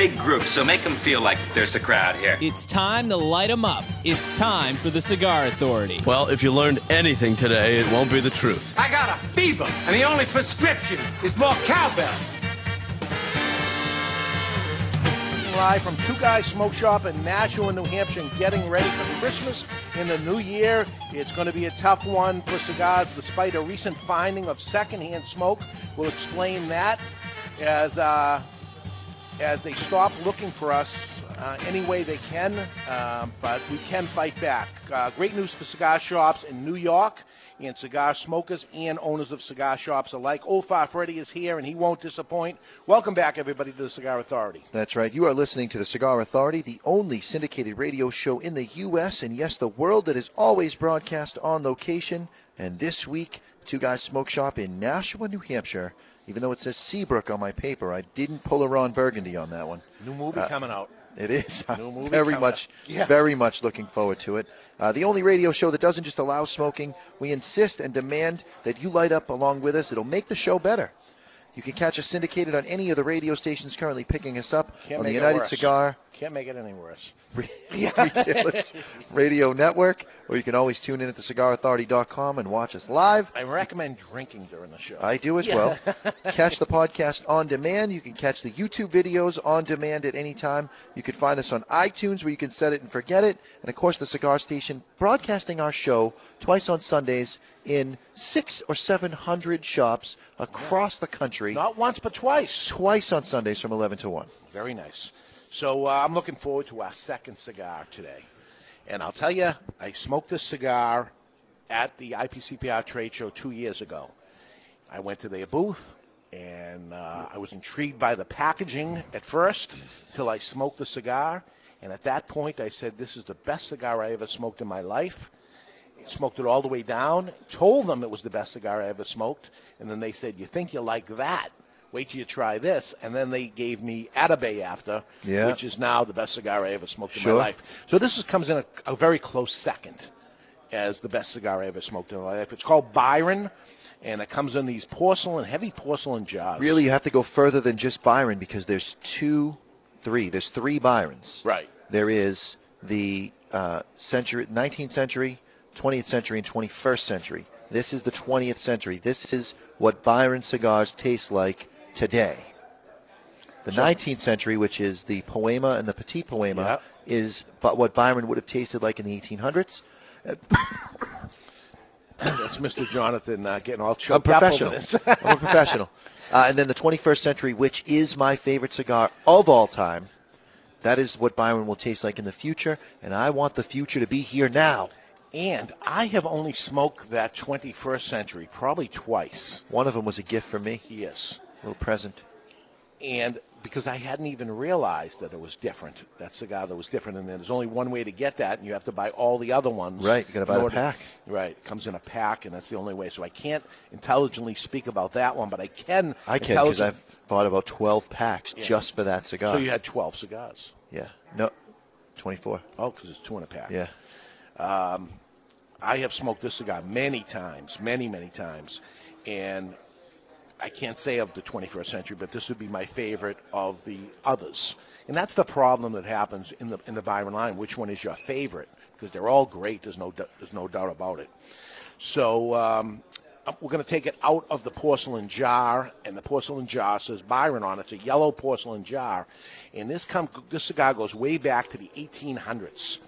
big groups, so make them feel like there's a crowd here. It's time to light them up. It's time for the Cigar Authority. Well, if you learned anything today, it won't be the truth. I got a fever, and the only prescription is more cowbell. Live from Two Guys Smoke Shop in Nashua, New Hampshire, getting ready for Christmas in the new year. It's going to be a tough one for cigars, despite a recent finding of secondhand smoke. We'll explain that as uh, as they stop looking for us uh, any way they can, um, but we can fight back. Uh, great news for cigar shops in New York and cigar smokers and owners of cigar shops alike. Old Freddy is here, and he won't disappoint. Welcome back, everybody, to the Cigar Authority. That's right. You are listening to the Cigar Authority, the only syndicated radio show in the U.S. and yes, the world that is always broadcast on location. And this week, Two Guys Smoke Shop in Nashua, New Hampshire. Even though it says Seabrook on my paper, I didn't pull a Ron Burgundy on that one. New movie Uh, coming out. It is. New movie very coming much. Yeah. very much looking forward to it. Uh, the only radio show that doesn't just allow smoking. We insist and demand that you light up along with us. It'll make the show better. You can catch us syndicated on any of the radio stations currently picking us up Can't on the United. Cigar Can't make it any worse. Retailers Radio Network, or you can always tune in at thecigarauthority.com and watch us live. I recommend drinking during the show. I do as Yeah. well. catch the podcast on demand. You can catch the YouTube videos on demand at any time. You can find us on iTunes where you can set it and forget it. And of course, the Cigar Station broadcasting our show twice on Sundays in six or seven hundred shops across the country. Not once, but twice. Twice on Sundays from 11 to 1. Very nice. So uh, I'm looking forward to our second cigar today. And I'll tell you, I smoked this cigar at the IPCPR trade show two years ago. I went to their booth, and uh, I was intrigued by the packaging at first till I smoked the cigar. And at that point, I said, This is the best cigar I ever smoked in my life. Smoked it all the way down, told them it was the best cigar I ever smoked, and then they said, You think you like that? Wait till you try this. And then they gave me Atabey after, Yeah. which is now the best cigar I ever smoked in Sure. my life. So this is, comes in a, a very close second as the best cigar I ever smoked in my life. It's called Byron, and it comes in these porcelain, heavy porcelain jars. Really, you have to go further than just Byron because there's two three. There's three Byrons. Right. There is the uh, century, 19th century, 20th century, and 21st century. This is the 20th century. This is what Byron cigars taste like today. The 19th century, which is the Poema and the Petit Poema, is what Byron would have tasted like in the 1800s. Uh, That's Mr. Jonathan uh, getting all I'm choked up over professional. this. I'm a professional. Uh, and then the 21st century, which is my favorite cigar of all time. That is what Byron will taste like in the future, and I want the future to be here now. And I have only smoked that 21st century probably twice. One of them was a gift for me. Yes. A little present. And because I hadn't even realized that it was different, that cigar that was different, and there's only one way to get that, and you have to buy all the other ones. Right, you gotta buy in the pack. Right, it comes in a pack, and that's the only way. So I can't intelligently speak about that one, but I can. I can because I've bought about 12 packs Yeah. just for that cigar. So you had 12 cigars. yeah. No, 24. Oh, because it's two in a pack. Yeah. Um, I have smoked this cigar many times, many, many times, and I can't say of the 21st century, but this would be my favorite of the others. And that's the problem that happens in the in the Byron line. Which one is your favorite? Because they're all great. There's no there's no doubt about it. So um, uh, we're going to take it out of the porcelain jar, and the porcelain jar says Byron on it. It's a yellow porcelain jar, and this come this cigar goes way back to the 1800s.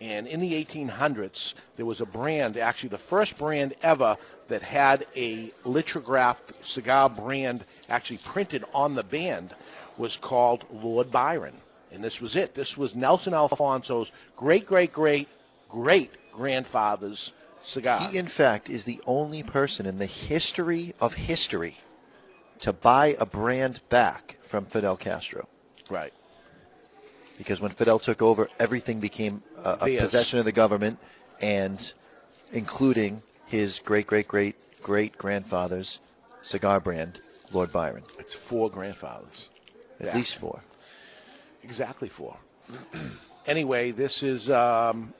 And in the 1800s, there was a brand, actually the first brand ever, that had a lithographed cigar brand actually printed on the band, was called Lord Byron. And this was it. This was Nelson Alfonso's great, great, great, great grandfather's cigar. He, in fact, is the only person in the history of history to buy a brand back from Fidel Castro. Right. Because when Fidel took over, everything became a, a possession of the government, and including his great, great, great, great grandfather's cigar brand, Lord Byron. It's four grandfathers. At Yeah. least four. Exactly four. anyway, this is um,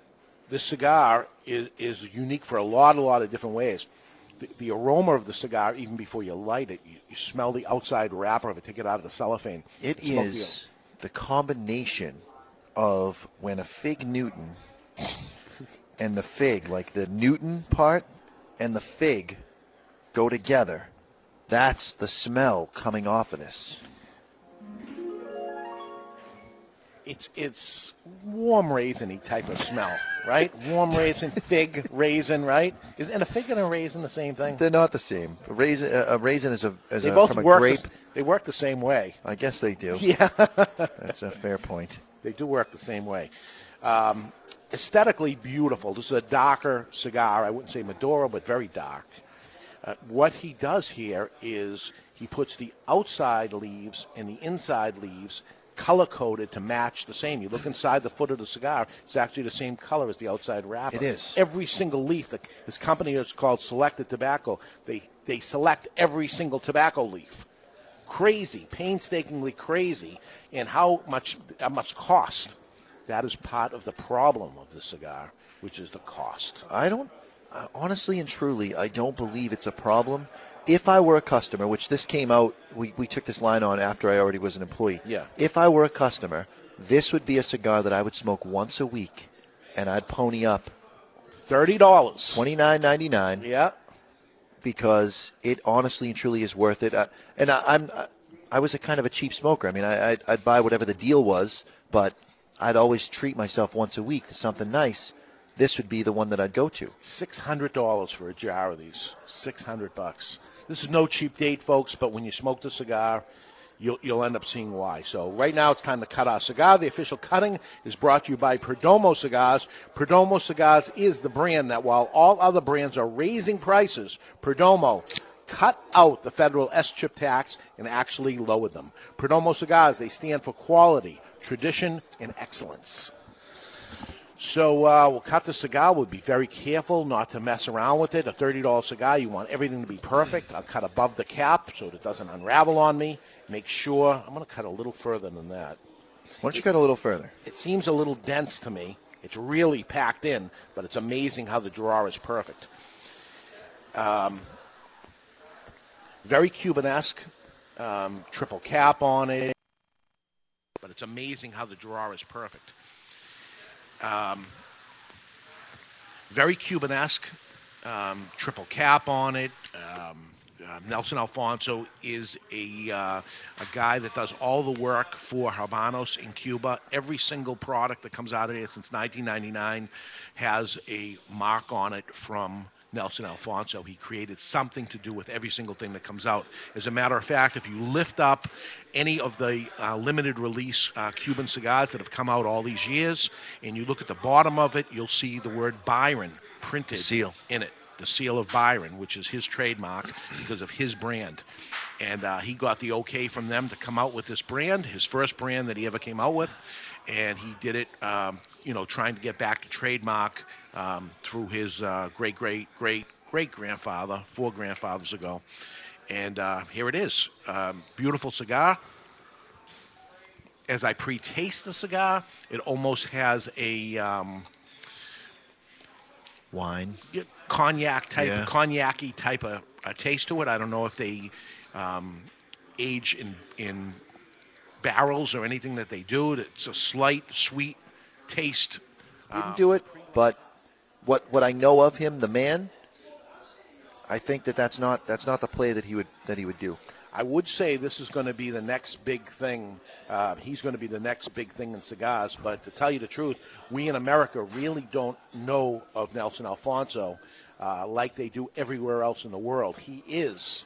this cigar is is unique for a lot, a lot of different ways. The, the aroma of the cigar, even before you light it, you, you smell the outside wrapper of it. Take it out of the cellophane. It is the- the combination of when a fig Newton and the fig, like the Newton part and the fig, go together. That's the smell coming off of this. It's it's warm raisiny type of smell, right? Warm raisin, fig, raisin, right? Is and a fig and a raisin the same thing? They're not the same. A raisin, a a raisin is a, is They a both from a work. grape. The, they work the same way. I guess they do. Yeah. That's a fair point. They do work the same way. Um, aesthetically beautiful. This is a darker cigar. I wouldn't say Maduro, but very dark. Uh, what he does here is he puts the outside leaves and the inside leaves color coded to match the same. You look inside the foot of the cigar; it's actually the same color as the outside wrapper. It is. Every single leaf. The, this company is called Selected Tobacco. They they select every single tobacco leaf crazy, painstakingly crazy, and how much how much cost. That is part of the problem of the cigar, which is the cost. I don't, uh, honestly and truly, I don't believe it's a problem. If I were a customer, which this came out, we, we took this line on after I already was an employee. Yeah. If I were a customer, this would be a cigar that I would smoke once a week, and I'd pony up thirty dollars, twenty nine ninety nine. Yeah. Because it honestly and truly is worth it. I, and I, I'm, I, I was a kind of a cheap smoker. I mean, I, I'd, I'd buy whatever the deal was, but I'd always treat myself once a week to something nice. This would be the one that I'd go to. Six hundred dollars for a jar of these. Six hundred bucks. This is no cheap date, folks. But when you smoke the cigar, you'll you'll end up seeing why. So right now it's time to cut our cigar. The official cutting is brought to you by Perdomo Cigars. Perdomo Cigars is the brand that, while all other brands are raising prices, Perdomo cut out the federal SCHIP tax and actually lowered them. Perdomo Cigars they stand for quality, tradition, and excellence. So uh, we'll cut the cigar. We'll be very careful not to mess around with it. A $30 cigar, you want everything to be perfect. I'll cut above the cap so it doesn't unravel on me. Make sure. I'm going to cut a little further than that. Why don't you cut a little further? It seems a little dense to me. It's really packed in, but it's amazing how the draw is perfect. Um, very Cuban-esque. Um, triple cap on it. But it's amazing how the draw is perfect. Um, very Cuban-esque, um, triple cap on it. Um, uh, Nelson Alfonso is a uh, a guy that does all the work for Habanos in Cuba. Every single product that comes out of there since 1999 has a mark on it from Nelson Alfonso. He created something to do with every single thing that comes out. As a matter of fact, if you lift up any of the uh, limited release uh, Cuban cigars that have come out all these years, and you look at the bottom of it, you'll see the word Byron printed seal. in it. The seal of Byron, which is his trademark because of his brand. And uh, he got the okay from them to come out with this brand, his first brand that he ever came out with. And he did it, um, you know, trying to get back to trademark um, through his uh, great, great, great, great grandfather, four grandfathers ago. And uh, here it is. Um, beautiful cigar. As I pre taste the cigar, it almost has a. Um, Wine. cognac type, Yeah. cognac-y type of uh, taste to it. I don't know if they um, age in in barrels or anything that they do. It's a slight sweet taste. Didn't do it, but what what I know of him, the man, I think that that's not that's not the play that he would that he would do. I would say this is going to be the next big thing. Uh, he's going to be the next big thing in cigars. But to tell you the truth, we in America really don't know of Nelson Alfonso uh, like they do everywhere else in the world. He is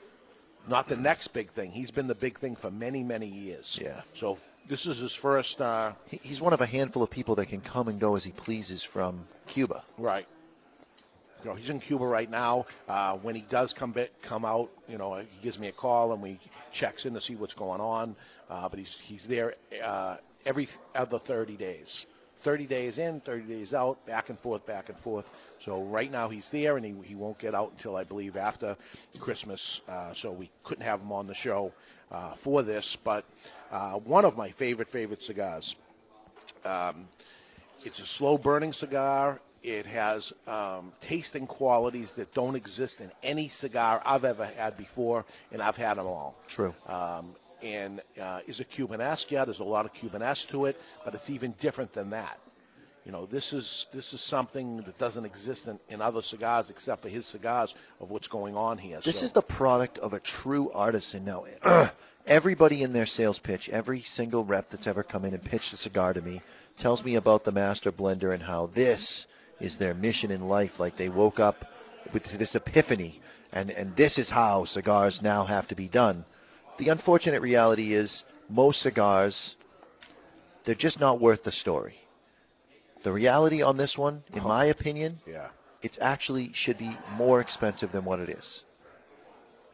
not the next big thing. He's been the big thing for many, many years. Yeah. So this is his first. Uh, He- He's one of a handful of people that can come and go as he pleases from Cuba. Right. You know, he's in Cuba right now. Uh, when he does come bit, come out, you know, he gives me a call and we checks in to see what's going on. Uh, but he's he's there uh, every other 30 days. 30 days in, 30 days out, back and forth, back and forth. So right now he's there, and he, he won't get out until I believe after Christmas. Uh, so we couldn't have him on the show uh, for this. But uh, one of my favorite favorite cigars. Um, it's a slow burning cigar. It has um, tasting qualities that don't exist in any cigar I've ever had before, and I've had them all. True. Um, and uh, is it Cuban-esque? Yeah, there's a lot of Cuban-esque to it, but it's even different than that. You know, this is this is something that doesn't exist in, in other cigars except for his cigars of what's going on here. This so. is the product of a true artisan. Now, everybody in their sales pitch, every single rep that's ever come in and pitched a cigar to me, tells me about the master blender and how this is their mission in life. Like they woke up with this epiphany, and and this is how cigars now have to be done. The unfortunate reality is most cigars, they're just not worth the story. The reality on this one, in my opinion, yeah. it's actually should be more expensive than what it is.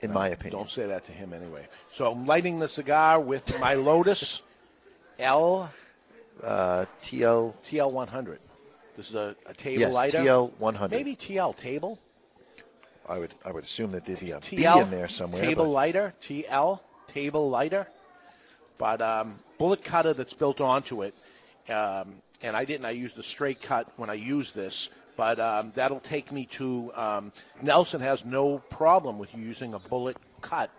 In my opinion. Don't say that to him anyway. So I'm lighting the cigar with my Lotus L uh, TL TL 100. This is a, a table Yes, lighter. TL 100. Maybe TL table. I would I would assume that there'd be a B TL in there somewhere. Table lighter. TL table lighter. But um, bullet cutter that's built onto it. Um, and I didn't. I used a straight cut when I used this. But um, that'll take me to. Um, Nelson has no problem with using a bullet cut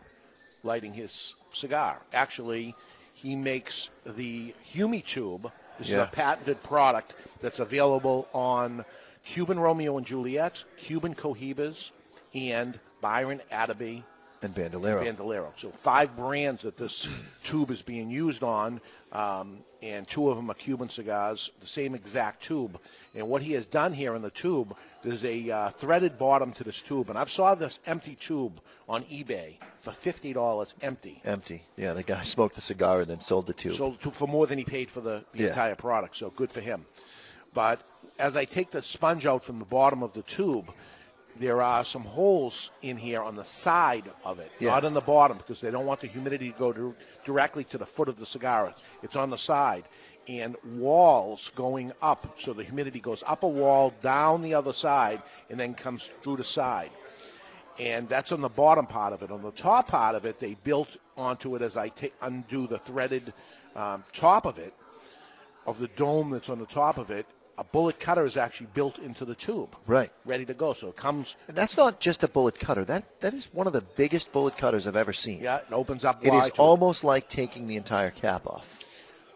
lighting his cigar. Actually, he makes the Humi tube. This Yeah. is a patented product that's available on Cuban Romeo and Juliet, Cuban Cohibas, and Byron Atabey and Bandolero. Bandolero. So five brands that this tube is being used on, um, and two of them are Cuban cigars, the same exact tube. And what he has done here in the tube, there's a uh, threaded bottom to this tube, and I've saw this empty tube on eBay for fifty dollars empty. Empty. Yeah, the guy smoked the cigar and then sold the tube. So to, for more than he paid for the, the Yeah. entire product. So good for him. But as I take the sponge out from the bottom of the tube, there are some holes in here on the side of it, Yeah. not on the bottom, because they don't want the humidity to go dir- directly to the foot of the cigar. It's on the side. And walls going up, so the humidity goes up a wall, down the other side, and then comes through the side and that's on the bottom part of it. On the top part of it, they built onto it as I undo the threaded um, top of it, of the dome that's on the top of it. A bullet cutter is actually built into the tube, Right. ready to go. So it comes, And that's not just a bullet cutter. That that is one of the biggest bullet cutters I've ever seen. yeah, it opens up It is almost like taking the entire cap off.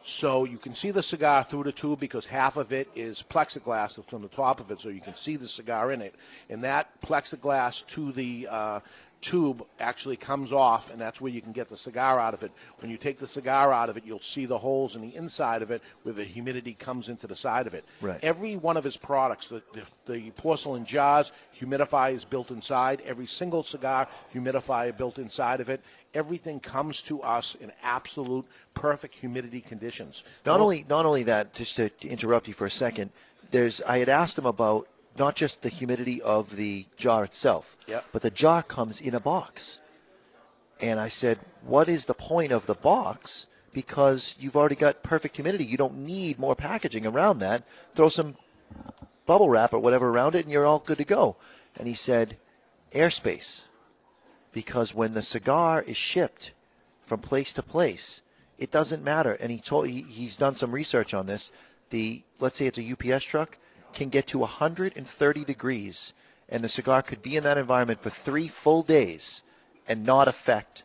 So you can see the cigar through the tube because half of it is plexiglass that's on the top of it, so you can see the cigar in it. And that plexiglass to the uh, tube actually comes off, and that's where you can get the cigar out of it. When you take the cigar out of it, you'll see the holes in the inside of it where the humidity comes into the side of it. Right. Every one of his products, the, the, the porcelain jars, humidifier is built inside. Every single cigar, humidifier built inside of it. Everything comes to us in absolute perfect humidity conditions. Not only not only that, just to, to interrupt you for a second, there's I had asked him about not just the humidity of the jar itself, Yep. but the jar comes in a box. And I said, what is the point of the box? Because you've already got perfect humidity. You don't need more packaging around that. Throw some bubble wrap or whatever around it, and you're all good to go. And he said, airspace. Because when the cigar is shipped from place to place, it doesn't matter. And he told he, he's done some research on this. The let's say it's a UPS truck can get to 130 degrees, and the cigar could be in that environment for three full days and not affect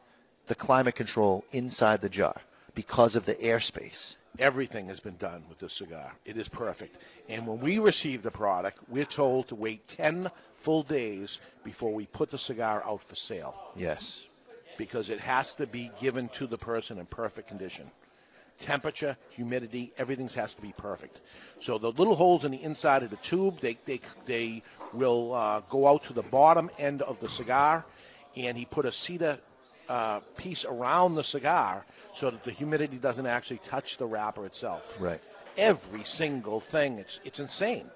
the climate control inside the jar because of the airspace. Everything has been done with this cigar. It is perfect. And when we receive the product, we're told to wait 10 full days before we put the cigar out for sale Yes. because it has to be given to the person in perfect condition. Temperature, humidity, everything has to be perfect. So the little holes in the inside of the tube, they, they, they will uh, go out to the bottom end of the cigar, and he put a cedar uh, piece around the cigar so that the humidity doesn't actually touch the wrapper itself. Right. Every single thing, it's, it's insane.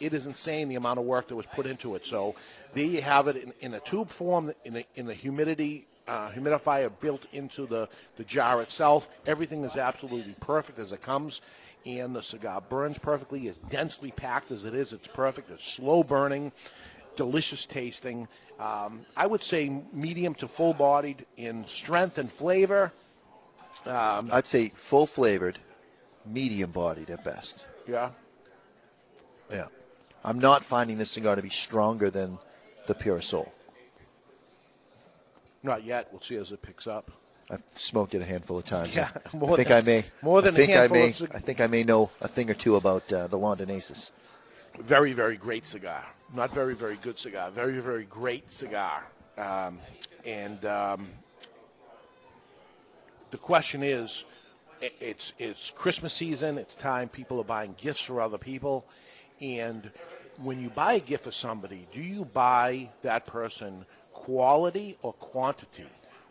It is insane the amount of work that was put into it. So there you have it in, in a tube form, in a, in the humidity uh, humidifier built into the, the jar itself. Everything is absolutely perfect as it comes, and the cigar burns perfectly. As densely packed as it is, it's perfect. It's slow burning, delicious tasting. Um, I would say medium to full bodied in strength and flavor. Um, I'd say full flavored, medium bodied at best. yeah. Yeah. I'm not finding this cigar to be stronger than the Pure Soul. Not yet. We'll see as it picks up. I've smoked it a handful of times. Yeah, I more think than- I may. more than I a think I handful may. of cig- I think I may know a thing or two about uh, the Londoneses. very, very great cigar. Not very, very good cigar. Very, very great cigar. Um, and um, the question is, it's it's Christmas season. It's time people are buying gifts for other people, and when you buy a gift for somebody, do you buy that person quality or quantity?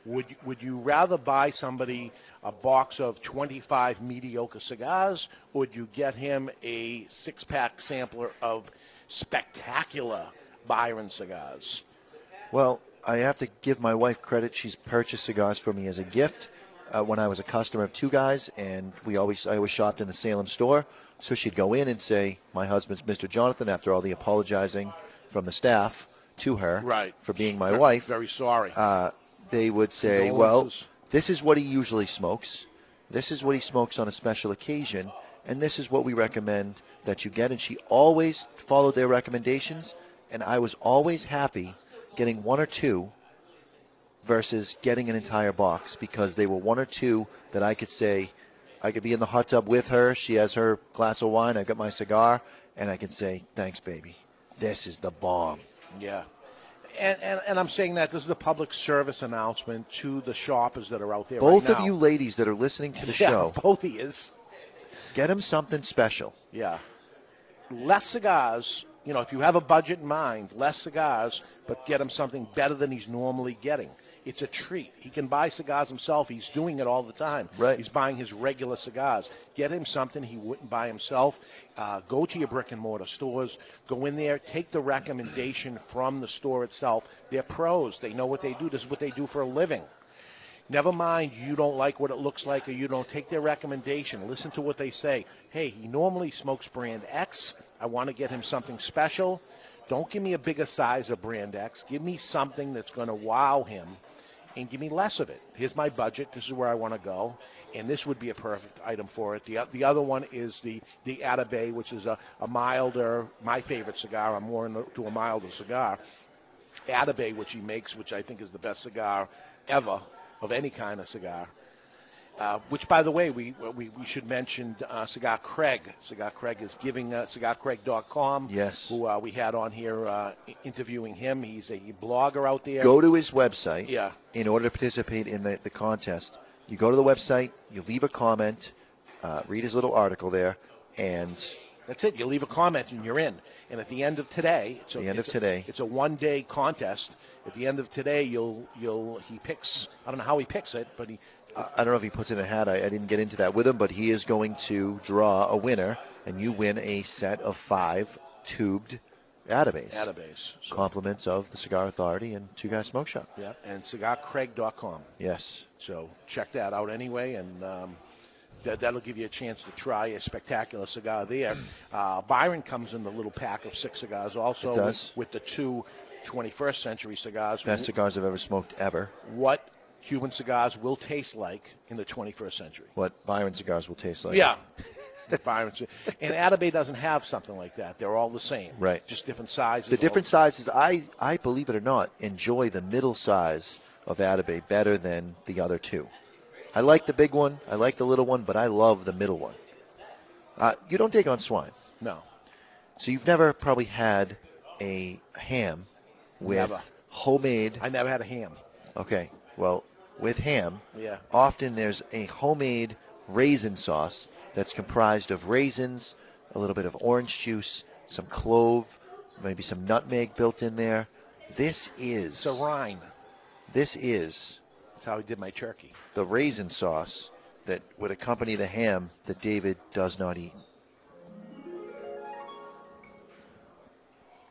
Would you, would you rather buy somebody a box of 25 mediocre cigars, or would you get him a six-pack sampler of spectacular Byron cigars? Well, I have to give my wife credit. She's purchased cigars for me as a gift uh, when I was a customer of Two Guys, and we always I always shopped in the Salem store. So she'd go in and say, "My husband's Mr. Jonathan." After all the apologizing from the staff to her Right. for being my Ve- wife, Very sorry. uh, they would say, "Well, this is what he usually smokes. This is what he smokes on a special occasion, and this is what we recommend that you get." And she always followed their recommendations, and I was always happy getting one or two versus getting an entire box because they were one or two that I could say I could be in the hot tub with her. She has her glass of wine. I've got my cigar, and I can say, "Thanks, baby. This is the bomb." Yeah. And, and, and I'm saying that this is a public service announcement to the shoppers that are out there Both right of you ladies that are listening to the yeah, show, both he is. get him something special. Yeah. Less cigars. You know, if you have a budget in mind, less cigars, but get him something better than he's normally getting. It's a treat. He can buy cigars himself. He's doing it all the time. Right. He's buying his regular cigars. Get him something he wouldn't buy himself. Uh, go to your brick and mortar stores. Go in there. Take the recommendation from the store itself. They're pros. They know what they do. This is what they do for a living. Never mind you don't like what it looks like or you don't take their recommendation. Listen to what they say. Hey, he normally smokes brand X. I want to get him something special. Don't give me a bigger size of brand X. Give me something that's going to wow him and give me less of it. Here's my budget. This is where I want to go. And this would be a perfect item for it. The, the other one is the, the Atabey, which is a, a milder, my favorite cigar. I'm more into a milder cigar. Atabey, which he makes, which I think is the best cigar ever of any kind of cigar. Uh, which, by the way, we we, we should mention uh, Cigar Craig. Cigar Craig is giving uh, cigarcraig.com. Yes. Who uh, we had on here uh, interviewing him. He's a blogger out there. Go to his website. Yeah. In order to participate in the, the contest, you go to the website, you leave a comment, uh, read his little article there, and That's it. You leave a comment and you're in. And at the end of today, it's a, The end it's of a- today. it's a one-day contest. At the end of today, you'll you'll he picks. I don't know how he picks it, but he I I don't know if he puts in a hat. I, I didn't get into that with him, but he is going to draw a winner, and you win a set of five tubed Atabeys. Atabeys. So- Compliments of the Cigar Authority and Two Guys Smoke Shop. Yeah, and cigarcraig.com. Yes. So check that out anyway, and um, that, that'll give you a chance to try a spectacular cigar there. Uh, Byron comes in the little pack of six cigars also It does. With, with the two 21st century cigars. Best cigars I've ever smoked ever. What Cuban cigars will taste like in the 21st century. What Byron cigars will taste like. Yeah. Byron, and Atabey doesn't have something like that. They're all the same. Right. Just different sizes. The different sizes, I, I believe it or not, enjoy the middle size of Atabey better than the other two. I like the big one, I like the little one, but I love the middle one. Uh, you don't dig on swine. No. So you've never probably had a ham with Never. homemade. I never had a ham. Okay, well, with ham, Yeah. often there's a homemade raisin sauce that's comprised of raisins, a little bit of orange juice, some clove, maybe some nutmeg built in there. This is It's a rind. this is That's how I did my turkey. the raisin sauce that would accompany the ham that David does not eat.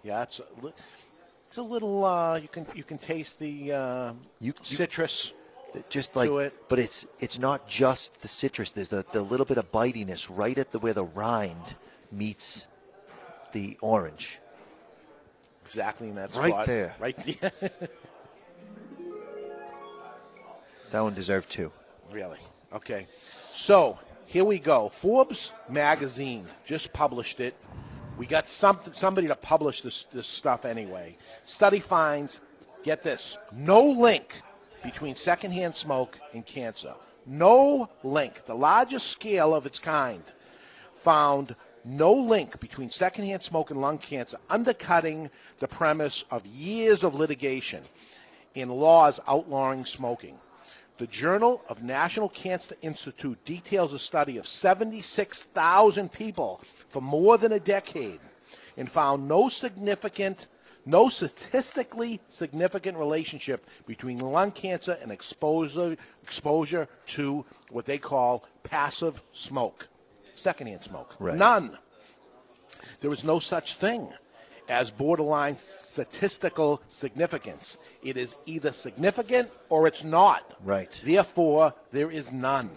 Yeah, it's a, li- it's a little. Uh, you can you can taste the uh, You, citrus. just like to it. but it's it's not just the citrus there's the, the little bit of bitiness right at the where the rind meets the orange Exactly in that Right spot. there. Right there. That one deserved two really. Okay. So here we go. Forbes magazine just published it. We got something, somebody to publish this, this stuff anyway. Study finds, get this, no link between secondhand smoke and cancer. No link. The largest scale of its kind found no link between secondhand smoke and lung cancer, undercutting the premise of years of litigation in laws outlawing smoking. The Journal of National Cancer Institute details a study of 76,000 people for more than a decade and found no significant, no statistically significant relationship between lung cancer and exposure, exposure to what they call passive smoke, secondhand smoke. Right. None. was no such thing as borderline statistical significance. It is either significant or it's not. right Therefore, there is none.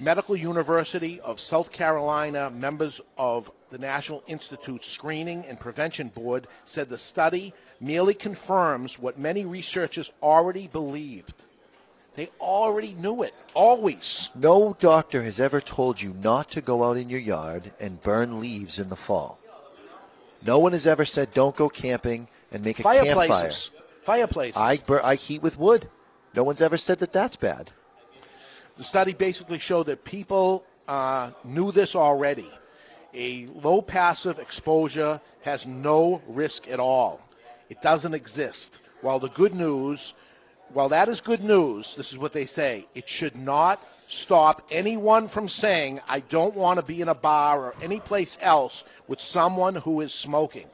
Medical University of South Carolina, members of the National Institute Screening and Prevention Board, said the study merely confirms what many researchers already believed. They already knew it, always. no doctor has ever told you not to go out in your yard and burn leaves in the fall no one has ever said don't go camping and make a campfire Fireplaces. Fireplaces. I, bur- I heat with wood no one's ever said that that's bad The study basically showed that people uh, knew this already. A low passive exposure has no risk at all. It doesn't exist. While the good news, while that is good news, this is what they say. It should not stop anyone from saying, I don't want to be in a bar or any place else with someone who is smoking.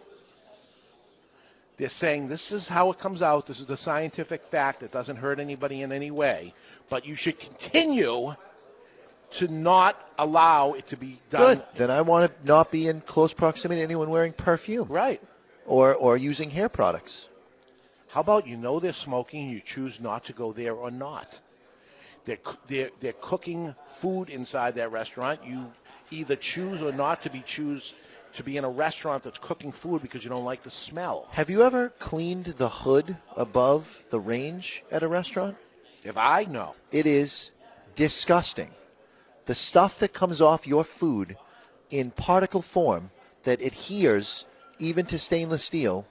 They're saying this is how it comes out. This is the scientific fact. It doesn't hurt anybody in any way. But you should continue to not allow it to be done. Good. Then I want to not be in close proximity to anyone wearing perfume. Right. Or or using hair products. How about you know they're smoking and you choose not to go there or not? They're, they're, they're cooking food inside that restaurant. You either choose or not to be choose to be in a restaurant that's cooking food because you don't like the smell. Have you ever cleaned the hood above the range at a restaurant? If I know, It is disgusting. The stuff that comes off your food in particle form that adheres even to stainless steel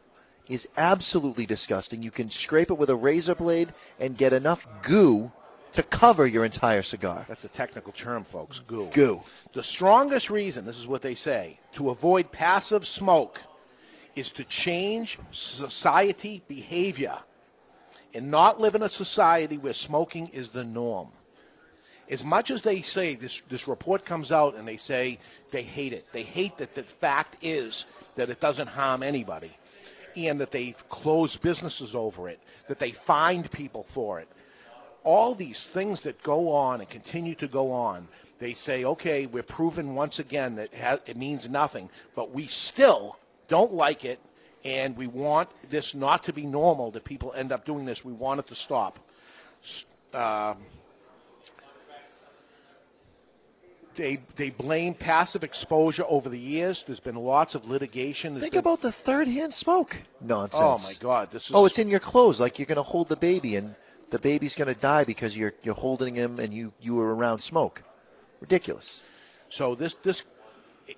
is absolutely disgusting. You can scrape it with a razor blade and get enough goo to cover your entire cigar. That's a technical term, folks. Goo. Goo. The strongest reason, this is what they say, to avoid passive smoke is to change society behavior and not live in a society where smoking is the norm. As much as they say this, this report comes out and they say they hate it, they hate that the fact is that it doesn't harm anybody and that they close businesses over it, that they find people for it. All these things that go on and continue to go on, they say, okay, we're proven once again that it, means nothing, but we still don't like it, and we want this not to be normal that people end up doing this. We want it to stop. S- uh, Um, they they blame passive exposure over the years. There's been lots of litigation. There's Think been- about the third-hand smoke nonsense. Oh my God! This is Oh, it's in your clothes. Like you're going to hold the baby, and the baby's going to die because you're you're holding him, and you you were around smoke. Ridiculous. So this this,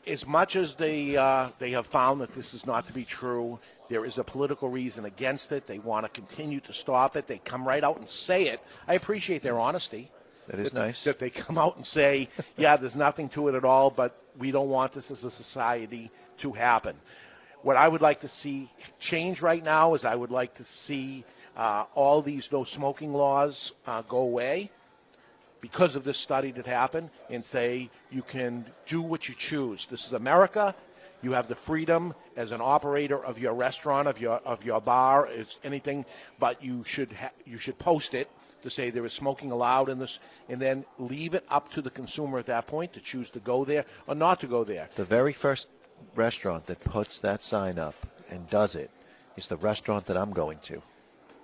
as much as they uh, they have found that this is not to be true, there is a political reason against it. They want to continue to stop it. They come right out and say it. I appreciate their honesty. That is that, nice. That they come out and say, yeah, there's nothing to it at all, but we don't want this as a society to happen. What I would like to see change right now is I would like to see uh, all these no smoking laws uh, go away because of this study that happened and say you can do what you choose. This is America. You have the freedom as an operator of your restaurant, of your of your bar, it's anything, but you should ha- you should post it to say there is smoking allowed in this, and then leave it up to the consumer at that point to choose to go there or not to go there. The very first restaurant that puts that sign up and does it is the restaurant that I'm going to.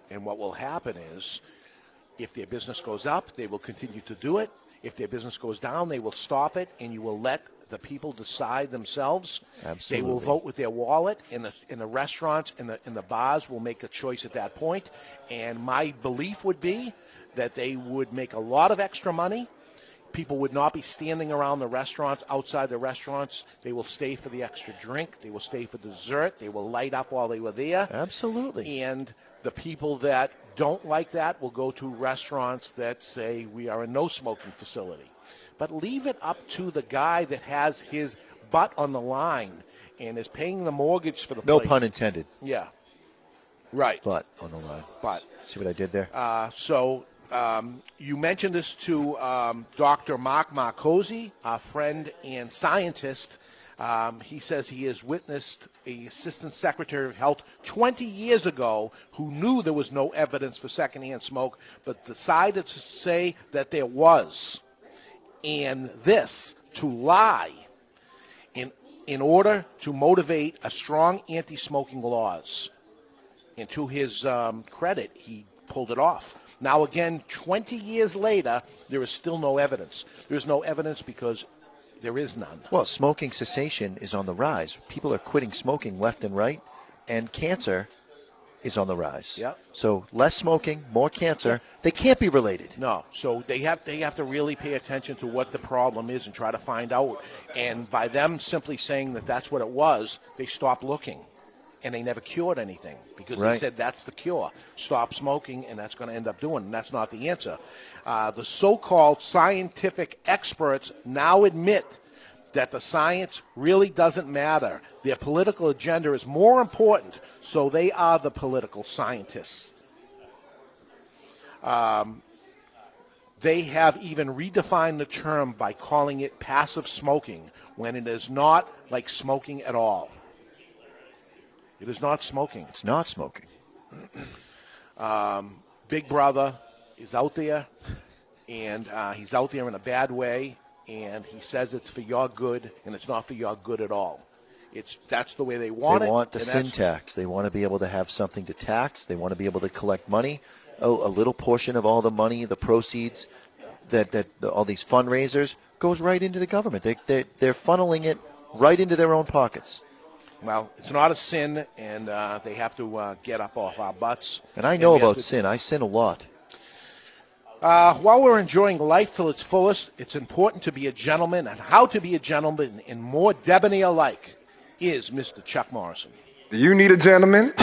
And what will happen is, if their business goes up, they will continue to do it. If their business goes down, they will stop it, and you will let the people decide themselves. Absolutely. They will vote with their wallet, and the, and the restaurants and the, and the bars will make a choice at that point. And my belief would be that they would make a lot of extra money. People would not be standing around the restaurants, outside the restaurants. They will stay for the extra drink. They will stay for dessert. They will light up while they were there. Absolutely. And the people that don't like that will go to restaurants that say we are a no smoking facility. But leave it up to the guy that has his butt on the line and is paying the mortgage for the No place. pun intended. Yeah. Right. But on the line. But See what I did there? uh, so um, you mentioned this to um, Dr. Mark Marcosi, our friend and scientist. Um, he says he has witnessed a assistant secretary of health 20 years ago who knew there was no evidence for secondhand smoke, but decided to say that there was, and this to lie in in order to motivate a strong anti-smoking laws. And to his um, credit, he pulled it off. Now, again, 20 years later, there is still no evidence. There is no evidence because there is none. Well, smoking cessation is on the rise. People are quitting smoking left and right, and cancer is on the rise. Yep. So less smoking, more cancer. They can't be related. No, so they have they have to really pay attention to what the problem is and try to find out. And by them simply saying that that's what it was, they stop looking, and they never cured anything because Right. they said that's the cure: stop smoking, and that's going to end up doing. And that's not the answer. Uh, the so-called scientific experts now admit that the science really doesn't matter. Their political agenda is more important, so they are the political scientists. Um, they have even redefined the term by calling it passive smoking when it is not like smoking at all. It is not smoking. It's not smoking. Um, Big Brother is out there, and uh, he's out there in a bad way, and he says it's for your good, and it's not for your good at all. It's that's the way they want they it. They want the and sin that's- tax. They want to be able to have something to tax. They want to be able to collect money, a, a little portion of all the money, the proceeds that that the, all these fundraisers goes right into the government. They they they're funneling it right into their own pockets. Well, it's not a sin, and uh, they have to uh, get up off our butts. And I know we have about to- sin. I sin a lot. Uh, while we're enjoying life till its fullest, it's important to be a gentleman, and how to be a gentleman in more debonair like is Mr. Chuck Morrison. Do you need a gentleman?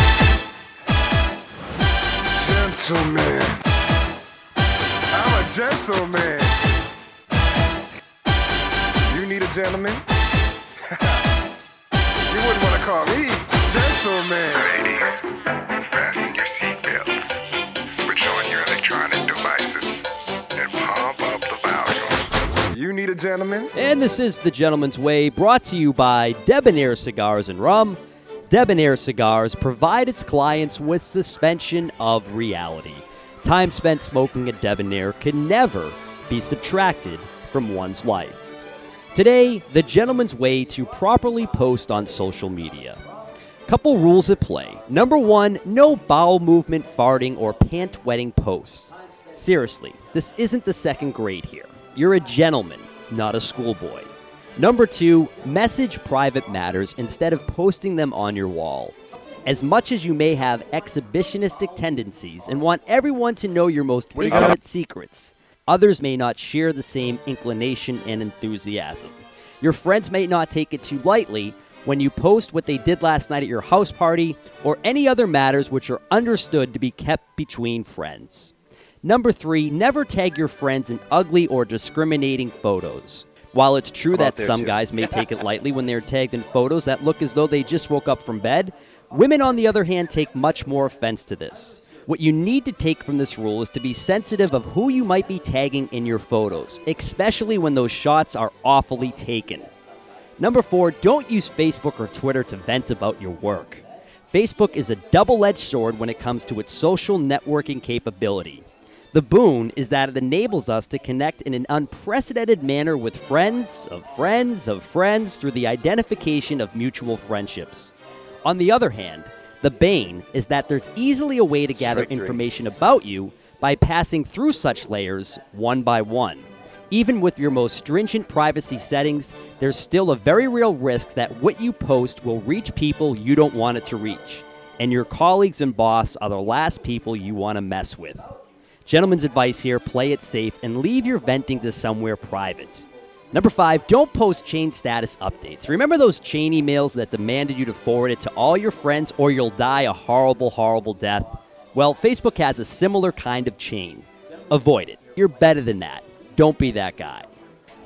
Gentleman. I'm a Gentleman. You need a gentleman? Call me gentleman. Ladies, fasten your seatbelts, switch on your electronic devices, and pump up the volume. You need a gentleman? And this is The Gentleman's Way, brought to you by Debonair Cigars and Rum. Debonair Cigars provide its clients with suspension of reality. Time spent smoking a Debonair can never be subtracted from one's life. Today, the gentleman's way to properly post on social media. Couple rules at play. Number one, no bowel movement, farting, or pant wetting posts. Seriously, this isn't the second grade here. You're a gentleman, not a schoolboy. Number two, message private matters instead of posting them on your wall. As much as you may have exhibitionistic tendencies and want everyone to know your most intimate secrets, others may not share the same inclination and enthusiasm. Your friends may not take it too lightly when you post what they did last night at your house party or any other matters which are understood to be kept between friends. Number three, never tag your friends in ugly or discriminating photos. While it's true that some too. guys may take it lightly when they're tagged in photos that look as though they just woke up from bed, women, on the other hand, take much more offense to this. What you need to take from this rule is to be sensitive of who you might be tagging in your photos, especially when those shots are awfully taken. Number four, don't use Facebook or Twitter to vent about your work. Facebook is a double edged sword when it comes to its social networking capability. The boon is that it enables us to connect in an unprecedented manner with friends of friends of friends through the identification of mutual friendships. On the other hand, the bane is that there's easily a way to gather information about you by passing through such layers one by one. Even with your most stringent privacy settings, there's still a very real risk that what you post will reach people you don't want it to reach, and your colleagues and boss are the last people you want to mess with. Gentlemen's advice here play it safe and leave your venting to somewhere private. Number five, don't post chain status updates. Remember those chain emails that demanded you to forward it to all your friends or you'll die a horrible, horrible death? Well, Facebook has a similar kind of chain. Avoid it. You're better than that. Don't be that guy.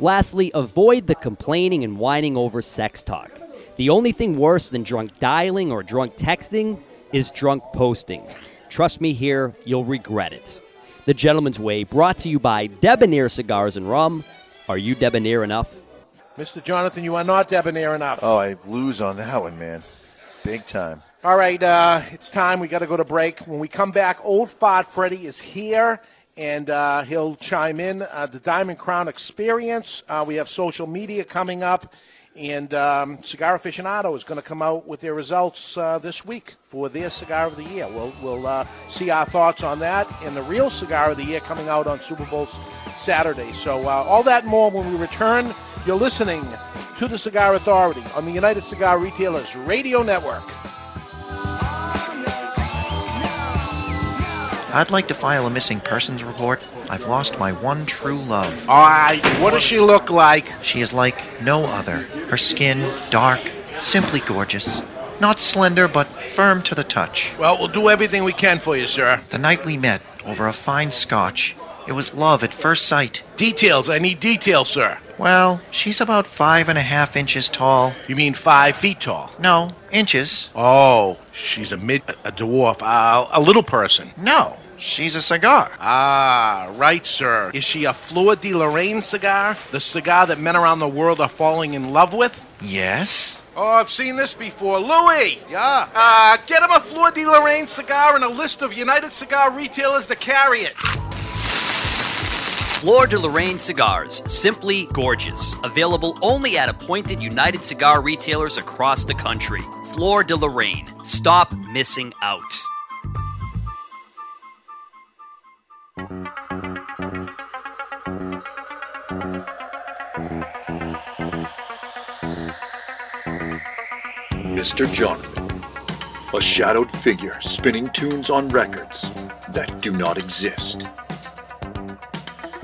Lastly, avoid the complaining and whining over sex talk. The only thing worse than drunk dialing or drunk texting is drunk posting. Trust me here, you'll regret it. The Gentleman's Way, brought to you by Debonair Cigars and Rum. Are you debonair enough? Mr. Jonathan, you are not debonair enough. Oh, I lose on that one, man. Big time. All right, uh, it's time. We got to go to break. When we come back, Old Fart Freddy is here, and uh, he'll chime in. Uh, the Diamond Crown Experience. Uh, we have social media coming up, and um, Cigar Aficionado is going to come out with their results uh, this week for their Cigar of the Year. We'll we'll uh, see our thoughts on that, and the real Cigar of the Year coming out on Super Bowl Saturday. So uh, all that more when we return. You're listening to the Cigar Authority on the United Cigar Retailers Radio Network. I'd like to file a missing persons report. I've lost my one true love. All right, what does she look like? She is like no other. Her skin, dark, simply gorgeous. Not slender, but firm to the touch. Well, we'll do everything we can for you, sir. The night we met, over a fine scotch, it was love at first sight. Details. I need details, sir. Well, she's about five and a half inches tall. You mean five feet tall? No, inches. Oh, she's a mid, a dwarf, uh, a little person. No, she's a cigar. Ah, right, sir. Is she a Fleur de Lorraine cigar? The cigar that men around the world are falling in love with? Yes? Oh, I've seen this before. Louis! Yeah? Uh, get him a Fleur de Lorraine cigar and a list of United Cigar retailers to carry it. Fleur de Lorraine cigars, simply gorgeous. Available only at appointed United Cigar retailers across the country. Fleur de Lorraine. Stop missing out. Mr. Jonathan, a shadowed figure spinning tunes on records that do not exist.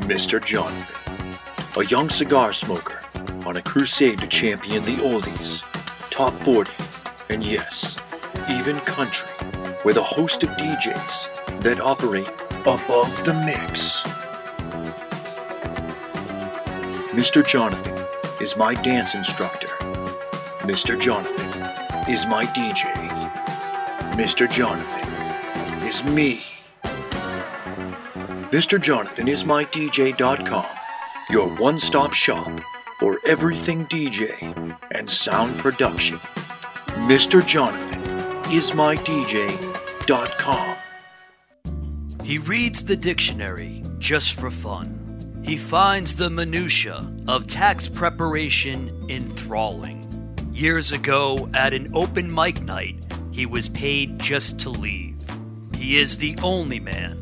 Mr. Jonathan, a young cigar smoker on a crusade to champion the oldies, top 40, and yes, even country, with a host of DJs that operate above the mix. Mr. Jonathan is my dance instructor. Mr. Jonathan is my DJ. Mr. Jonathan is me. Mr. Jonathan is my your one stop shop for everything DJ and sound production. Mr. Jonathan is my He reads the dictionary just for fun. He finds the minutiae of tax preparation enthralling. Years ago, at an open mic night, he was paid just to leave. He is the only man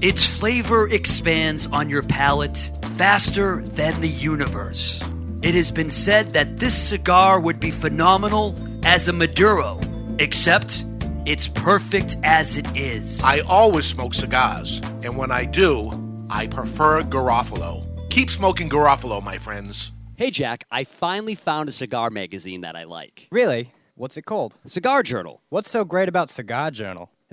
Its flavor expands on your palate faster than the universe. It has been said that this cigar would be phenomenal as a Maduro, except it's perfect as it is. I always smoke cigars, and when I do, I prefer Garofalo. Keep smoking Garofalo, my friends. Hey, Jack, I finally found a cigar magazine that I like. Really? What's it called? Cigar Journal. What's so great about Cigar Journal?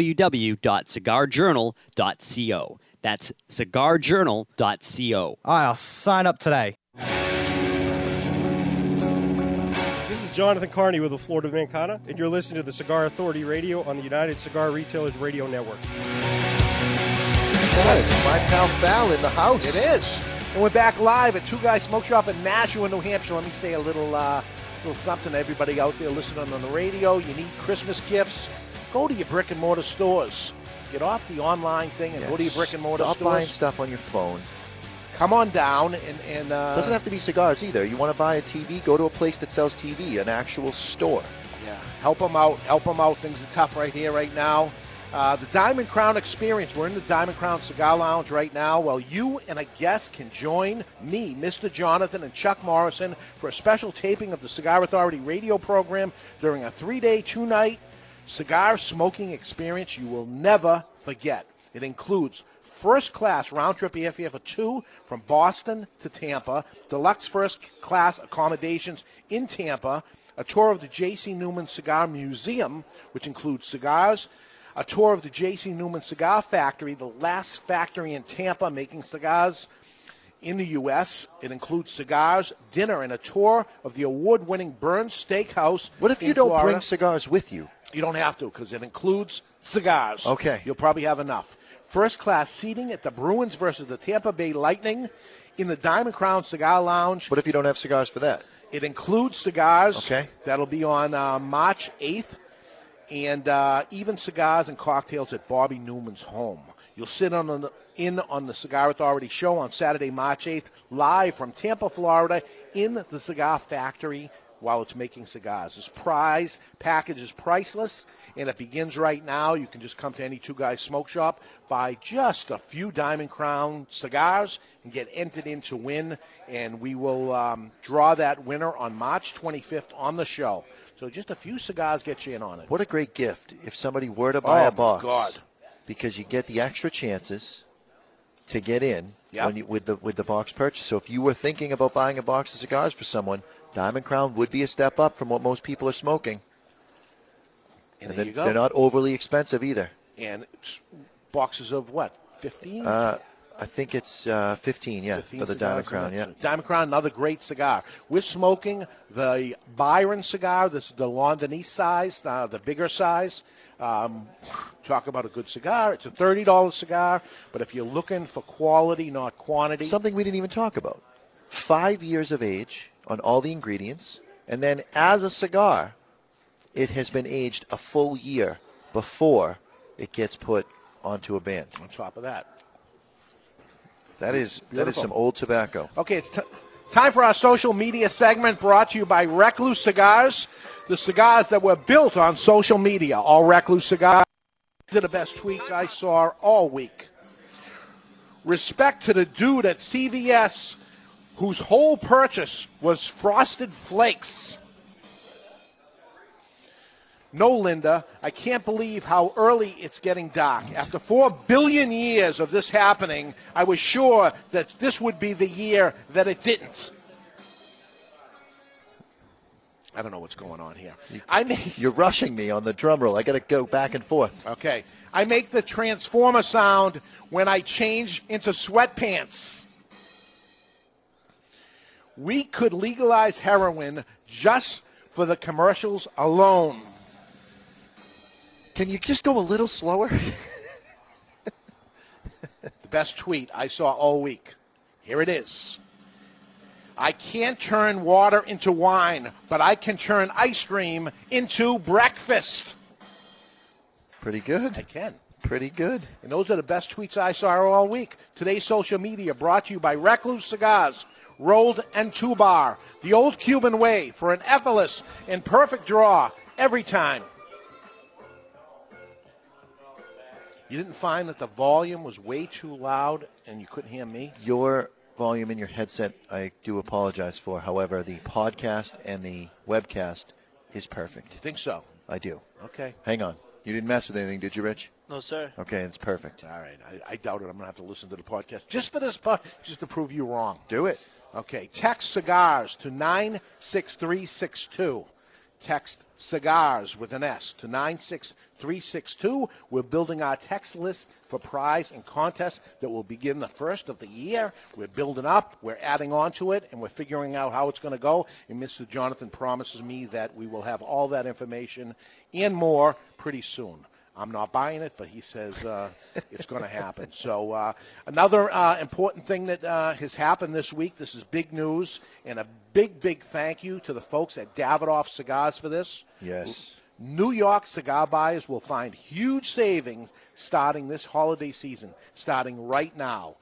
www.cigarjournal.co. That's cigarjournal.co. I'll sign up today. This is Jonathan Carney with the Florida Mancana, and you're listening to the Cigar Authority Radio on the United Cigar Retailers Radio Network. it's my pal Val in the house. It is. And we're back live at Two Guys Smoke Shop in Nashua, New Hampshire. Let me say a little, uh, little something to everybody out there listening on the radio. You need Christmas gifts. Go to your brick and mortar stores. Get off the online thing and go to your brick and mortar Stop stores. buying stuff on your phone. Come on down and and uh, Doesn't have to be cigars either. You want to buy a TV? Go to a place that sells TV, an actual store. Yeah, help them out. Help them out. Things are tough right here, right now. Uh, the Diamond Crown Experience. We're in the Diamond Crown Cigar Lounge right now. Well, you and a guest can join me, Mr. Jonathan, and Chuck Morrison for a special taping of the Cigar Authority radio program during a three-day, two-night cigar smoking experience you will never forget. It includes first class round trip airfare for two from Boston to Tampa, deluxe first class accommodations in Tampa, a tour of the J.C. Newman Cigar Museum, which includes cigars, a tour of the J.C. Newman Cigar Factory, the last factory in Tampa making cigars in the U.S. It includes cigars, dinner, and a tour of the award-winning Bern's Steakhouse. What if you don't Florida. bring cigars with you? You don't have to because it includes cigars. Okay. You'll probably have enough. First class seating at the Bruins versus the Tampa Bay Lightning in the Diamond Crown Cigar Lounge. What if you don't have cigars for that? It includes cigars. Okay. That'll be on uh, March 8th. And uh, even cigars and cocktails at Bobby Newman's home. You'll sit on the, in on the Cigar Authority show on Saturday, March 8th, live from Tampa, Florida, in the Cigar Factory while it's making cigars. This prize package is priceless, and it begins right now. You can just come to any Two Guys Smoke Shop, buy just a few Diamond Crown cigars, and get entered in to win. And we will um, draw that winner on March 25th on the show. So just a few cigars get you in on it. What a great gift if somebody were to buy Oh, a box. God. Because you get the extra chances to get in Yep. when you, with the with the box purchase. So if you were thinking about buying a box of cigars for someone, Diamond Crown would be a step up from what most people are smoking. And And they're, they're not overly expensive either. And boxes of what? 15? Uh, I think it's uh, 15, yeah, 15 for the Diamond Crown, yeah. Diamond Crown, another great cigar. We're smoking the Byron cigar. This is the Londonese size, uh, the bigger size. Um, talk about a good cigar. It's a $30 cigar, but if you're looking for quality, not quantity. Something we didn't even talk about. Five years of age on all the ingredients, and then as a cigar, it has been aged a full year before it gets put onto a band. On top of that. That is that is some old tobacco. Okay, it's t- time for our social media segment brought to you by Recluse Cigars. The cigars that were built on social media. All Recluse cigars. These are the best tweets I saw all week. Respect to the dude at CVS whose whole purchase was frosted flakes. No, Linda, I can't believe how early it's getting dark. After four billion years of this happening, I was sure that this would be the year that it didn't. I don't know what's going on here. I make, You're rushing me on the drum roll. I got to go back and forth. okay, I make the transformer sound when I change into sweatpants. We could legalize heroin just for the commercials alone. Can you just go a little slower? the best tweet I saw all week. Here it is. I can't turn water into wine, but I can turn ice cream into breakfast. Pretty good. I can. Pretty good. And those are the best tweets I saw all week. Today's social media brought to you by Recluse Cigars, Rolled entubado, the old Cuban way for an effortless and perfect draw every time. You didn't find that the volume was way too loud and you couldn't hear me? Your volume in your headset, I do apologize for. However, the podcast and the webcast is perfect. Think so? I do. Okay. Hang on. You didn't mess with anything, did you, Rich? No, sir. Okay, it's perfect. All right. I, I doubt it. I'm going to have to listen to the podcast just for this part, just to prove you wrong. Do it. Okay. Text cigars to 96362. Text cigars with an S to 96362. We're building our text list for prize and contest that will begin the first of the year. We're building up, we're adding on to it, and we're figuring out how it's going to go. And Mr. Jonathan promises me that we will have all that information and more pretty soon. I'm not buying it, but he says uh, it's going to happen. So uh, another uh, important thing that uh, has happened this week. This is big news, and a big, big thank you to the folks at Davidoff Cigars for this. Yes. New York cigar buyers will find huge savings starting this holiday season, starting right now.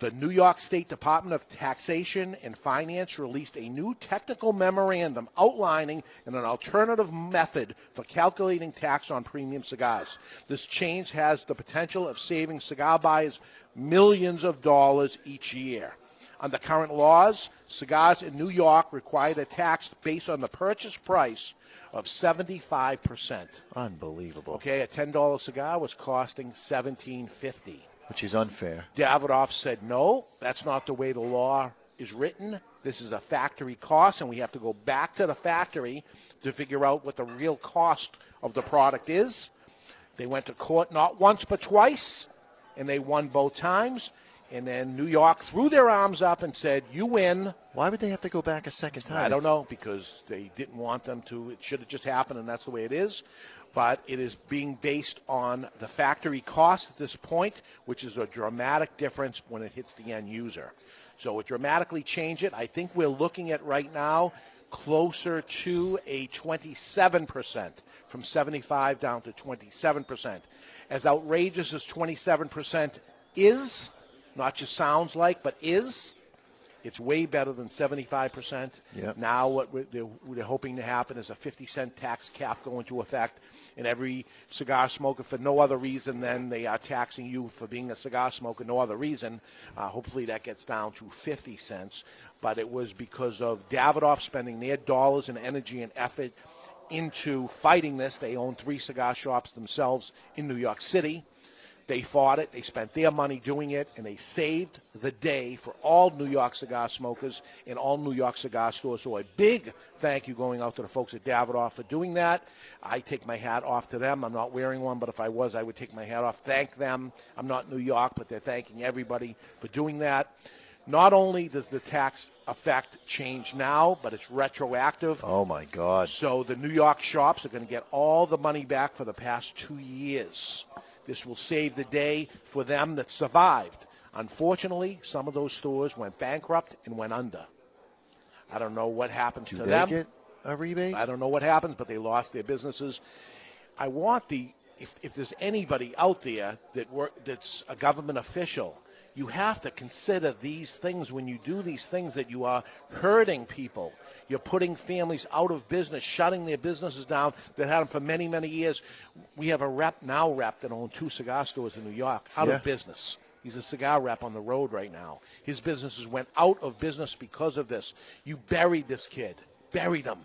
The New York State Department of Taxation and Finance released a new technical memorandum outlining an alternative method for calculating tax on premium cigars. This change has the potential of saving cigar buyers millions of dollars each year. Under current laws, cigars in New York require a tax based on the purchase price of 75%. Unbelievable. Okay, a $10 cigar was costing 17.50. Which is unfair. Davidoff said, no, that's not the way the law is written. This is a factory cost, and we have to go back to the factory to figure out what the real cost of the product is. They went to court not once but twice, and they won both times. And then New York threw their arms up and said, You win. Why would they have to go back a second time? I don't know because they didn't want them to. It should have just happened, and that's the way it is. But it is being based on the factory cost at this point, which is a dramatic difference when it hits the end user. So it dramatically changed it. I think we're looking at right now closer to a 27% from 75 down to 27%. As outrageous as 27% is, not just sounds like, but is, it's way better than 75%. Yep. Now, what we're, they're, they're hoping to happen is a 50 cent tax cap go into effect, and every cigar smoker, for no other reason than they are taxing you for being a cigar smoker, no other reason. Uh, hopefully, that gets down to 50 cents. But it was because of Davidoff spending their dollars and energy and effort into fighting this. They own three cigar shops themselves in New York City They fought it. They spent their money doing it, and they saved the day for all New York cigar smokers and all New York cigar stores. So a big thank you going out to the folks at Davidoff for doing that. I take my hat off to them. I'm not wearing one, but if I was, I would take my hat off. Thank them. I'm not New York, but they're thanking everybody for doing that. Not only does the tax effect change now, but it's retroactive. Oh my God! So the New York shops are going to get all the money back for the past two years. This will save the day for them that survived. Unfortunately, some of those stores went bankrupt and went under. I don't know what happened to they them. get a rebate? I don't know what happened, but they lost their businesses. I want the if, if there's anybody out there that work that's a government official, you have to consider these things when you do these things that you are hurting people. You're putting families out of business, shutting their businesses down that had them for many, many years. We have a rep now rep that owned two cigar stores in New York out Yeah. of business. He's a cigar rep on the road right now. His businesses went out of business because of this. You buried this kid, buried him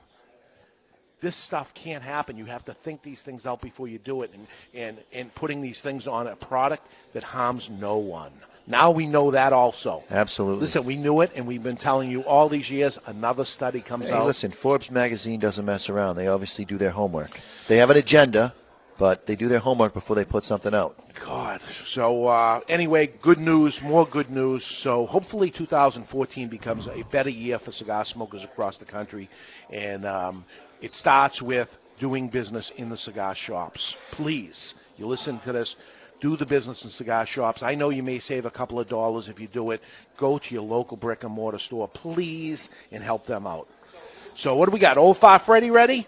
this stuff can't happen. You have to think these things out before you do it, and, and, and putting these things on a product that harms no one. Now we know that also. Absolutely. Listen, we knew it, and we've been telling you all these years. Another study comes Hey, out. listen, Forbes magazine doesn't mess around. They obviously do their homework. They have an agenda, but they do their homework before they put something out. God. So uh, anyway, good news, more good news. So hopefully 2014 becomes a better year for cigar smokers across the country, and um, it starts with doing business in the cigar shops. Please, you listen to this. Do the business in cigar shops. I know you may save a couple of dollars if you do it. Go to your local brick and mortar store, please, and help them out. So what do we got? Old Fart Freddy ready?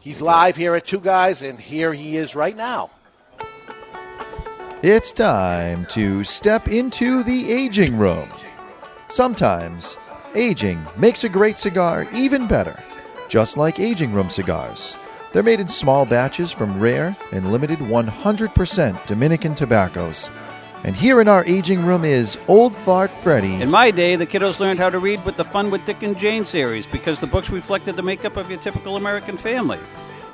He's live here at Two Guys, and here he is right now. It's time to step into the aging room. Sometimes, aging makes a great cigar even better, just like aging room cigars. They're made in small batches from rare and limited 100% Dominican tobaccos. And here in our aging room is Old Fart Freddy. In my day, the kiddos learned how to read with the Fun with Dick and Jane series because the books reflected the makeup of your typical American family.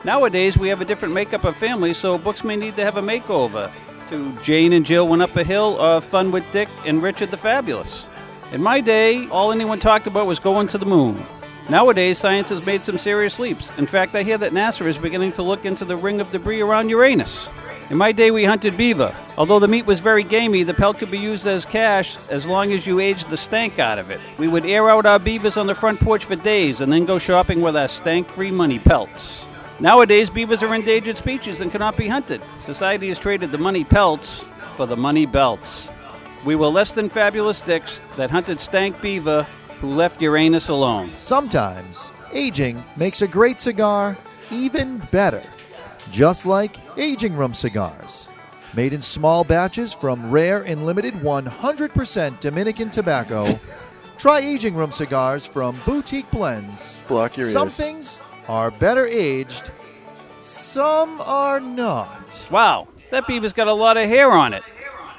Nowadays, we have a different makeup of families, so books may need to have a makeover to Jane and Jill Went Up a Hill or Fun with Dick and Richard the Fabulous. In my day, all anyone talked about was going to the moon. Nowadays, science has made some serious leaps. In fact, I hear that NASA is beginning to look into the ring of debris around Uranus. In my day, we hunted beaver. Although the meat was very gamey, the pelt could be used as cash as long as you aged the stank out of it. We would air out our beavers on the front porch for days and then go shopping with our stank free money pelts. Nowadays, beavers are endangered species and cannot be hunted. Society has traded the money pelts for the money belts. We were less than fabulous dicks that hunted stank beaver who left Uranus alone. Sometimes, aging makes a great cigar even better, just like aging room cigars. Made in small batches from rare and limited 100% Dominican tobacco, try aging room cigars from Boutique Blends. Block your Some ears. things are better aged, some are not. Wow, that beaver's got a lot of hair on it.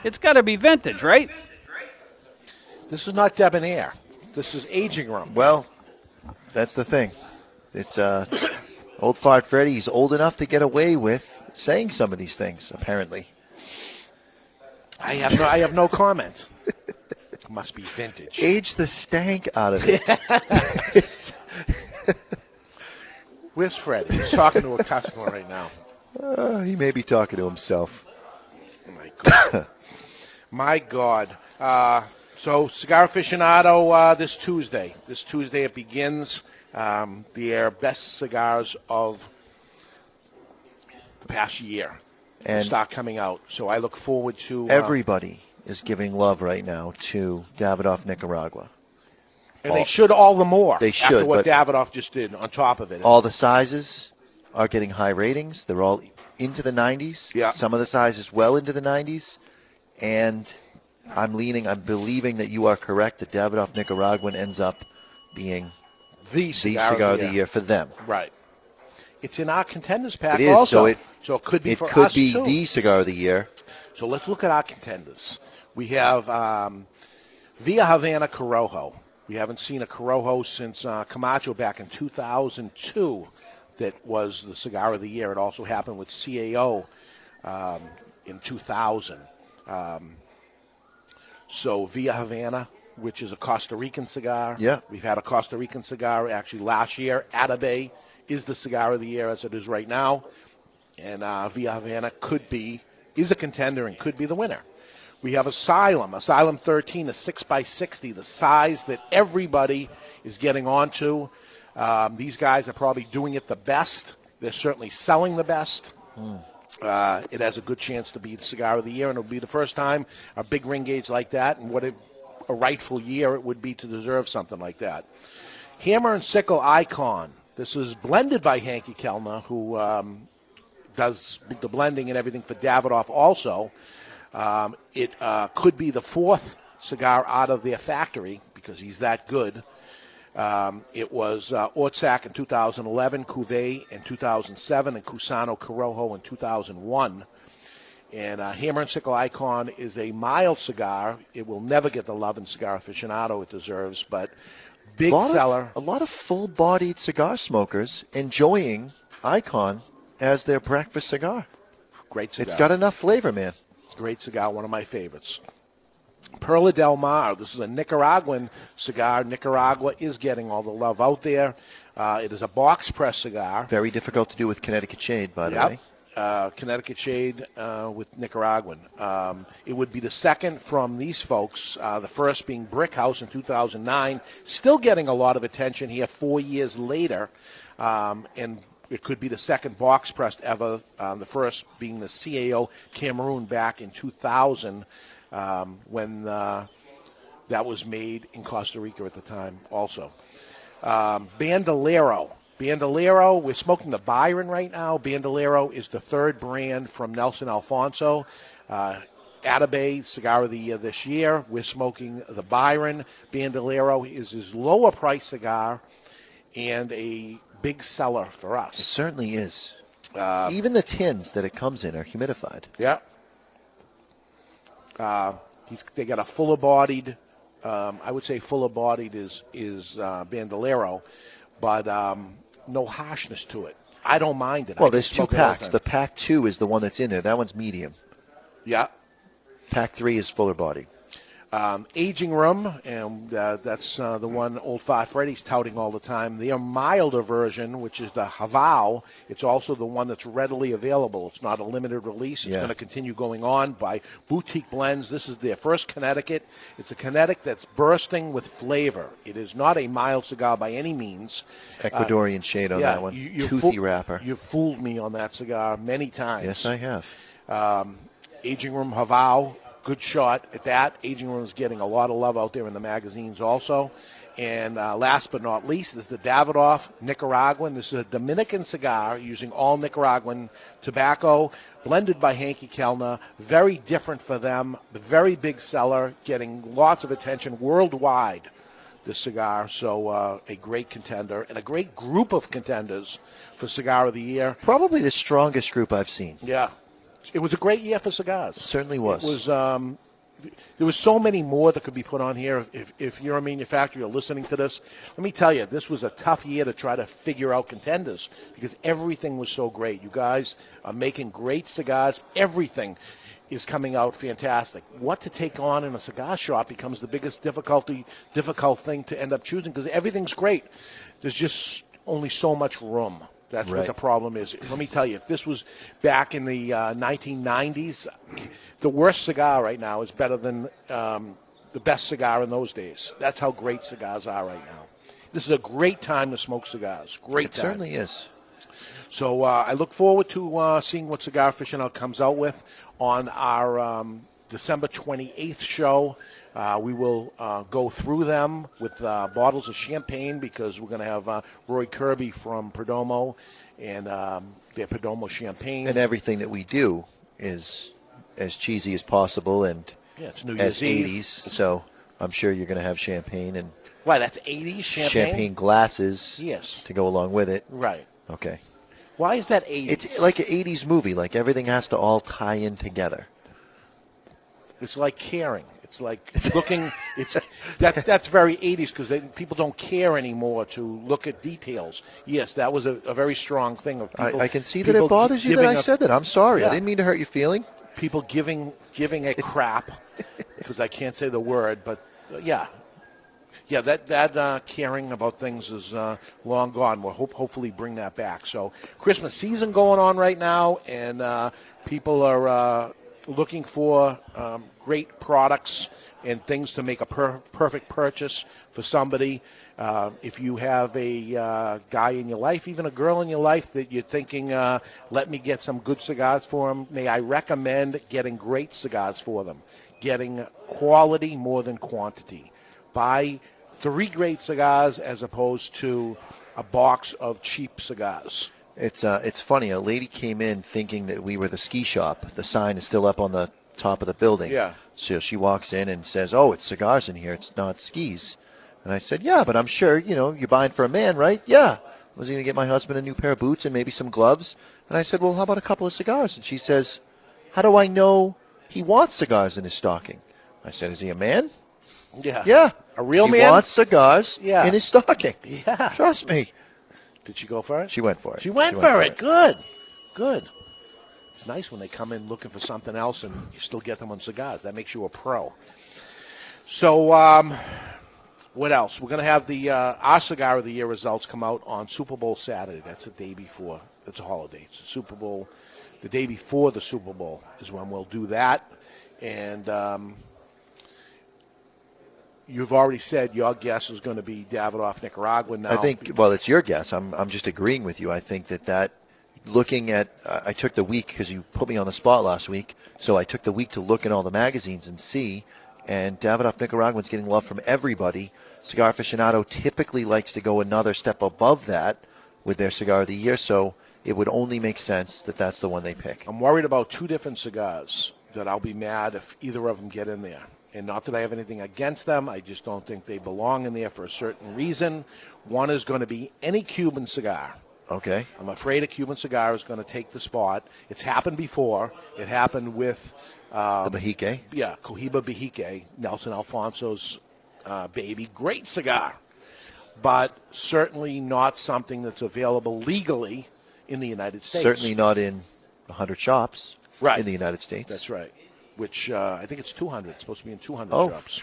It's got to be vintage, right? This is not debonair. This is aging room. Well, that's the thing. It's uh, old fart Freddy. He's old enough to get away with saying some of these things, apparently. I have no, I have no comment. Must be vintage. Age the stank out of it. Where's Fred? He's talking to a customer right now. Uh, he may be talking to himself. My God. My God. Uh, so, Cigar Aficionado uh, this Tuesday. This Tuesday it begins. Um, their best cigars of the past year And start coming out. So I look forward to uh, Everybody is giving love right now to Davidoff Nicaragua. and they should all the more. They should. after what Davidoff just did on top of it. All the sizes are getting high ratings. They're all into the 90s. Yeah. Some of the sizes well into the 90s. And I'm leaning, I'm believing that you are correct that Davidoff Nicaraguan ends up being the cigar, cigar of the year. for them. Right. It's in our contenders pack It is, also. so it- so it could be it for could be too. the cigar of the year. So let's look at our contenders. We have um, Via Havana Corojo. We haven't seen a Corojo since uh, Camacho back in 2002 that was the cigar of the year. It also happened with CAO um, in 2000. Um, so Via Havana, which is a Costa Rican cigar. Yeah. We've had a Costa Rican cigar actually last year. Atabey is the cigar of the year as it is right now. And uh, Via Havana could be, is a contender and could be the winner. We have Asylum, Asylum 13, a 6x60, the size that everybody is getting onto. Um, these guys are probably doing it the best. They're certainly selling the best. Uh, it has a good chance to be the cigar of the year, and it'll be the first time a big ring gauge like that, and what a, a rightful year it would be to deserve something like that. Hammer and Sickle Icon. This is blended by Henke Kelner, who um, does the blending and everything for Davidoff also. Um, it uh, could be the fourth cigar out of their factory because he's that good. Um, it was uh, Ortsac in 2011, Cuvée in 2007, and Cusano Corojo in 2001. And uh, Hammer and Sickle Icon is a mild cigar. It will never get the love in cigar aficionado it deserves, but big a seller. Of, a lot of full-bodied cigar smokers enjoying Icon as their breakfast cigar. Great cigar. It's got enough flavor, man. Great cigar, one of my favorites. Perla del Mar. This is a Nicaraguan cigar. Nicaragua is getting all the love out there. Uh, it is a box press cigar. Very difficult to do with Connecticut Shade, by the Yep. way. Uh, Connecticut Shade uh, with Nicaraguan. Um, it would be the second from these folks, uh, the first being Brick House in 2009. Still getting a lot of attention here four years later. Um, and it could be the second box pressed ever, um, the first being the CAO Cameroon back in 2000 um, when uh, that was made in Costa Rica at the time also. Um, Bandolero. Bandolero, we're smoking the Byron right now. Bandolero is the third brand from Nelson Alfonso. Uh, Atabey Cigar of the Year this year. We're smoking the Byron. Bandolero is his lower price cigar and a big seller for us. It certainly is. Uh, Even the tins that it comes in are humidified. Yeah. Uh, he's they got a fuller bodied. Um, I would say fuller bodied is is uh, Bandolero, but um, no harshness to it. I don't mind it. Well, can there's two smoke it all packs. The pack two is the one that's in there. That one's medium. yeah. Pack three is fuller body. Um, Aging Room, and uh, that's uh, the one Old Five Freddy's touting all the time. Their milder version, which is the Havao, it's also the one that's readily available. It's not a limited release. It's Yeah. going to continue going on by Boutique Blends. This is their first Connecticut. It's a Connecticut that's bursting with flavor. It is not a mild cigar by any means. Uh, Ecuadorian shade on yeah, that one. you- you Toothy fool- wrapper. You fooled me on that cigar many times. Yes, I have. Um, Aging Room Havao, good shot at that. Aging Room is getting a lot of love out there in the magazines also. And uh, last but not least is the Davidoff Nicaraguan. This is a Dominican cigar using all Nicaraguan tobacco, blended by Henke Kelner. Very different for them. Very big seller, getting lots of attention worldwide. This cigar, so uh, a great contender and a great group of contenders for Cigar of the Year. Probably the strongest group I've seen. Yeah, it was a great year for cigars. certainly was. It was. Um, there was so many more that could be put on here. If, if you're a manufacturer, you're listening to this. Let me tell you, this was a tough year to try to figure out contenders because everything was so great. You guys are making great cigars. Everything is coming out fantastic. What to take on in a cigar shop becomes the biggest difficulty, difficult thing to end up choosing because everything's great. There's just only so much room. That's what the problem is. Let me tell you, if this was back in the uh, 1990s, the worst cigar right now is better than um, the best cigar in those days. That's how great cigars are right now. This is a great time to smoke cigars. Great It time. certainly is. So uh, I look forward to uh, seeing what Cigar Aficionado comes out with on our um, December 28th show. Uh, we will uh, go through them with uh, bottles of champagne because we're going to have uh, Roy Kirby from Perdomo and um, their Perdomo champagne. And everything that we do is as cheesy as possible and Yeah, it's New as Eve. 80s. So I'm sure you're going to have champagne and Why, that's 80s champagne? glasses Yes. to go along with it. Right. Okay. Why is that 80s? It's like an 80s movie. Like everything has to all tie in together. It's like caring. It's like looking. It's that's that's very 80s because people don't care anymore to look at details. Yes, that was a, a very strong thing of people. I, I can see that it bothers you that I said that. I'm sorry. Yeah. I didn't mean to hurt your feeling. people giving giving a crap because I can't say the word, but uh, yeah, yeah, that that uh, caring about things is uh, long gone. We'll hope hopefully bring that back. So Christmas season going on right now, and uh, people are uh, looking for um, great products and things to make a per- perfect purchase for somebody. Uh, if you have a uh, guy in your life, even a girl in your life that you're thinking, uh, let me get some good cigars for them, may I recommend getting great cigars for them. Getting quality more than quantity. Buy three great cigars as opposed to a box of cheap cigars. It's uh, it's funny. A lady came in thinking that we were the ski shop. The sign is still up on the top of the building. Yeah. So she walks in and says, "Oh, it's cigars in here. It's not skis." And I said, "Yeah, but I'm sure you know you're buying for a man, right? Yeah. Was he going to get my husband a new pair of boots and maybe some gloves?" And I said, "Well, how about a couple of cigars?" And she says, "How do I know he wants cigars in his stocking?" I said, "Is he a man?" Yeah. Yeah. A real he man? wants cigars Yeah. in his stocking. Yeah. Trust me. Did she go for it? She went for it. She went for it. Good. Good. It's nice when they come in looking for something else and you still get them on cigars. That makes you a pro. So, um, what else? We're going to have the uh, our cigar of the year results come out on Super Bowl Saturday. That's the day before. It's a holiday. It's Super Bowl. The day before the Super Bowl is when we'll do that. And um, you've already said your guess is going to be Davidoff Nicaragua. Now, I think, well, it's your guess. I'm, I'm just agreeing with you. I think that that, looking at, uh, I took the week because you put me on the spot last week, so I took the week to look at all the magazines and see, and Davidoff Nicaraguan's getting love from everybody. Cigar aficionado typically likes to go another step above that with their cigar of the year, so it would only make sense that that's the one they pick. I'm worried about two different cigars that I'll be mad if either of them get in there. And not that I have anything against them, I just don't think they belong in there for a certain reason. One is going to be any Cuban cigar. Okay. I'm afraid a Cuban cigar is going to take the spot. It's happened before. It happened with um, the Behike. Yeah, Cohiba Behike, Nelson Alfonso's uh, baby. Great cigar, but certainly not something that's available legally in the United States. Certainly not in 100 shops Right. in the United States. That's right. Which uh, I think it's 200. It's supposed to be in 200 Oh. shops,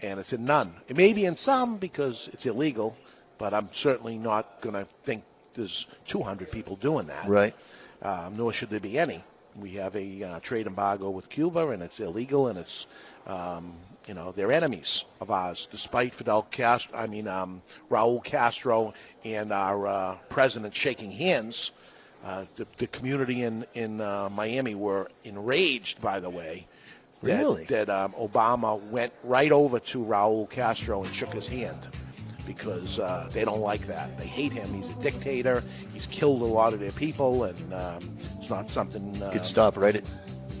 and it's in none. It may be in some because it's illegal, but I'm certainly not going to think there's 200 people doing that. Right. Um, nor should there be any. We have a uh, trade embargo with Cuba, and it's illegal, and it's um, you know they're enemies of ours. Despite Fidel Castro, I mean um, Raúl Castro and our uh, president shaking hands, uh, the, the community in in uh, Miami were enraged. By the way, that, Really? that um, Obama went right over to Raúl Castro and shook his hand because uh, they don't like that. They hate him. He's a dictator. He's killed a lot of their people, and um, it's not something. Uh, Good stop right at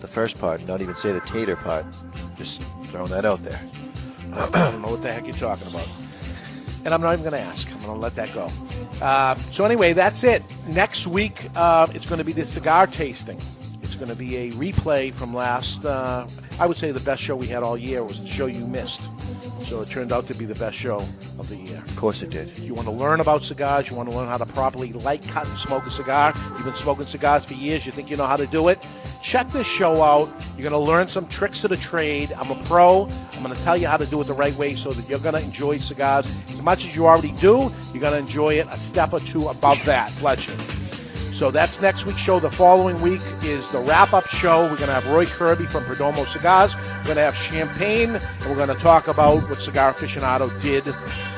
the first part, not even say the tater part. Just throwing that out there. I don't know what the heck you're talking about. And I'm not even going to ask. I'm going to let that go. Uh, so anyway, that's it. Next week, uh, it's going to be the cigar tasting. It's going to be a replay from last. Uh, I would say the best show we had all year was the show you missed. So it turned out to be the best show of the year. Of course it did. If you want to learn about cigars, you want to learn how to properly light, cut, and smoke a cigar. You've been smoking cigars for years. You think you know how to do it. Check this show out. You're going to learn some tricks of the trade. I'm a pro. I'm going to tell you how to do it the right way so that you're going to enjoy cigars as much as you already do. You're going to enjoy it a step or two above that. Bless you. So that's next week's show. The following week is the wrap up show. We're going to have Roy Kirby from Perdomo Cigars. We're going to have champagne, and we're going to talk about what Cigar Aficionado did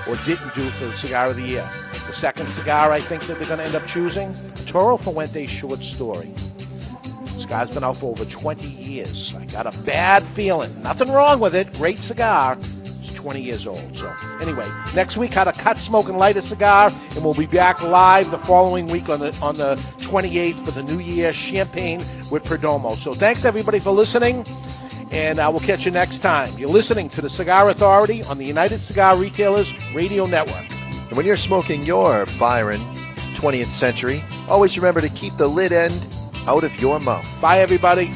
or didn't do for the Cigar of the Year. The second cigar I think that they're going to end up choosing Arturo Fuente Short Story. This guy's been out for over 20 years. I got a bad feeling. Nothing wrong with it. Great cigar. It's 20 years old. So anyway, next week how to cut, smoke, and light a cigar, and we'll be back live the following week on the on the 28th for the New Year champagne with Perdomo. So thanks everybody for listening, and uh, we'll catch you next time. You're listening to the Cigar Authority on the United Cigar Retailers Radio Network. And when you're smoking your Byron 20th century, always remember to keep the lid end out of your mouth. Bye everybody.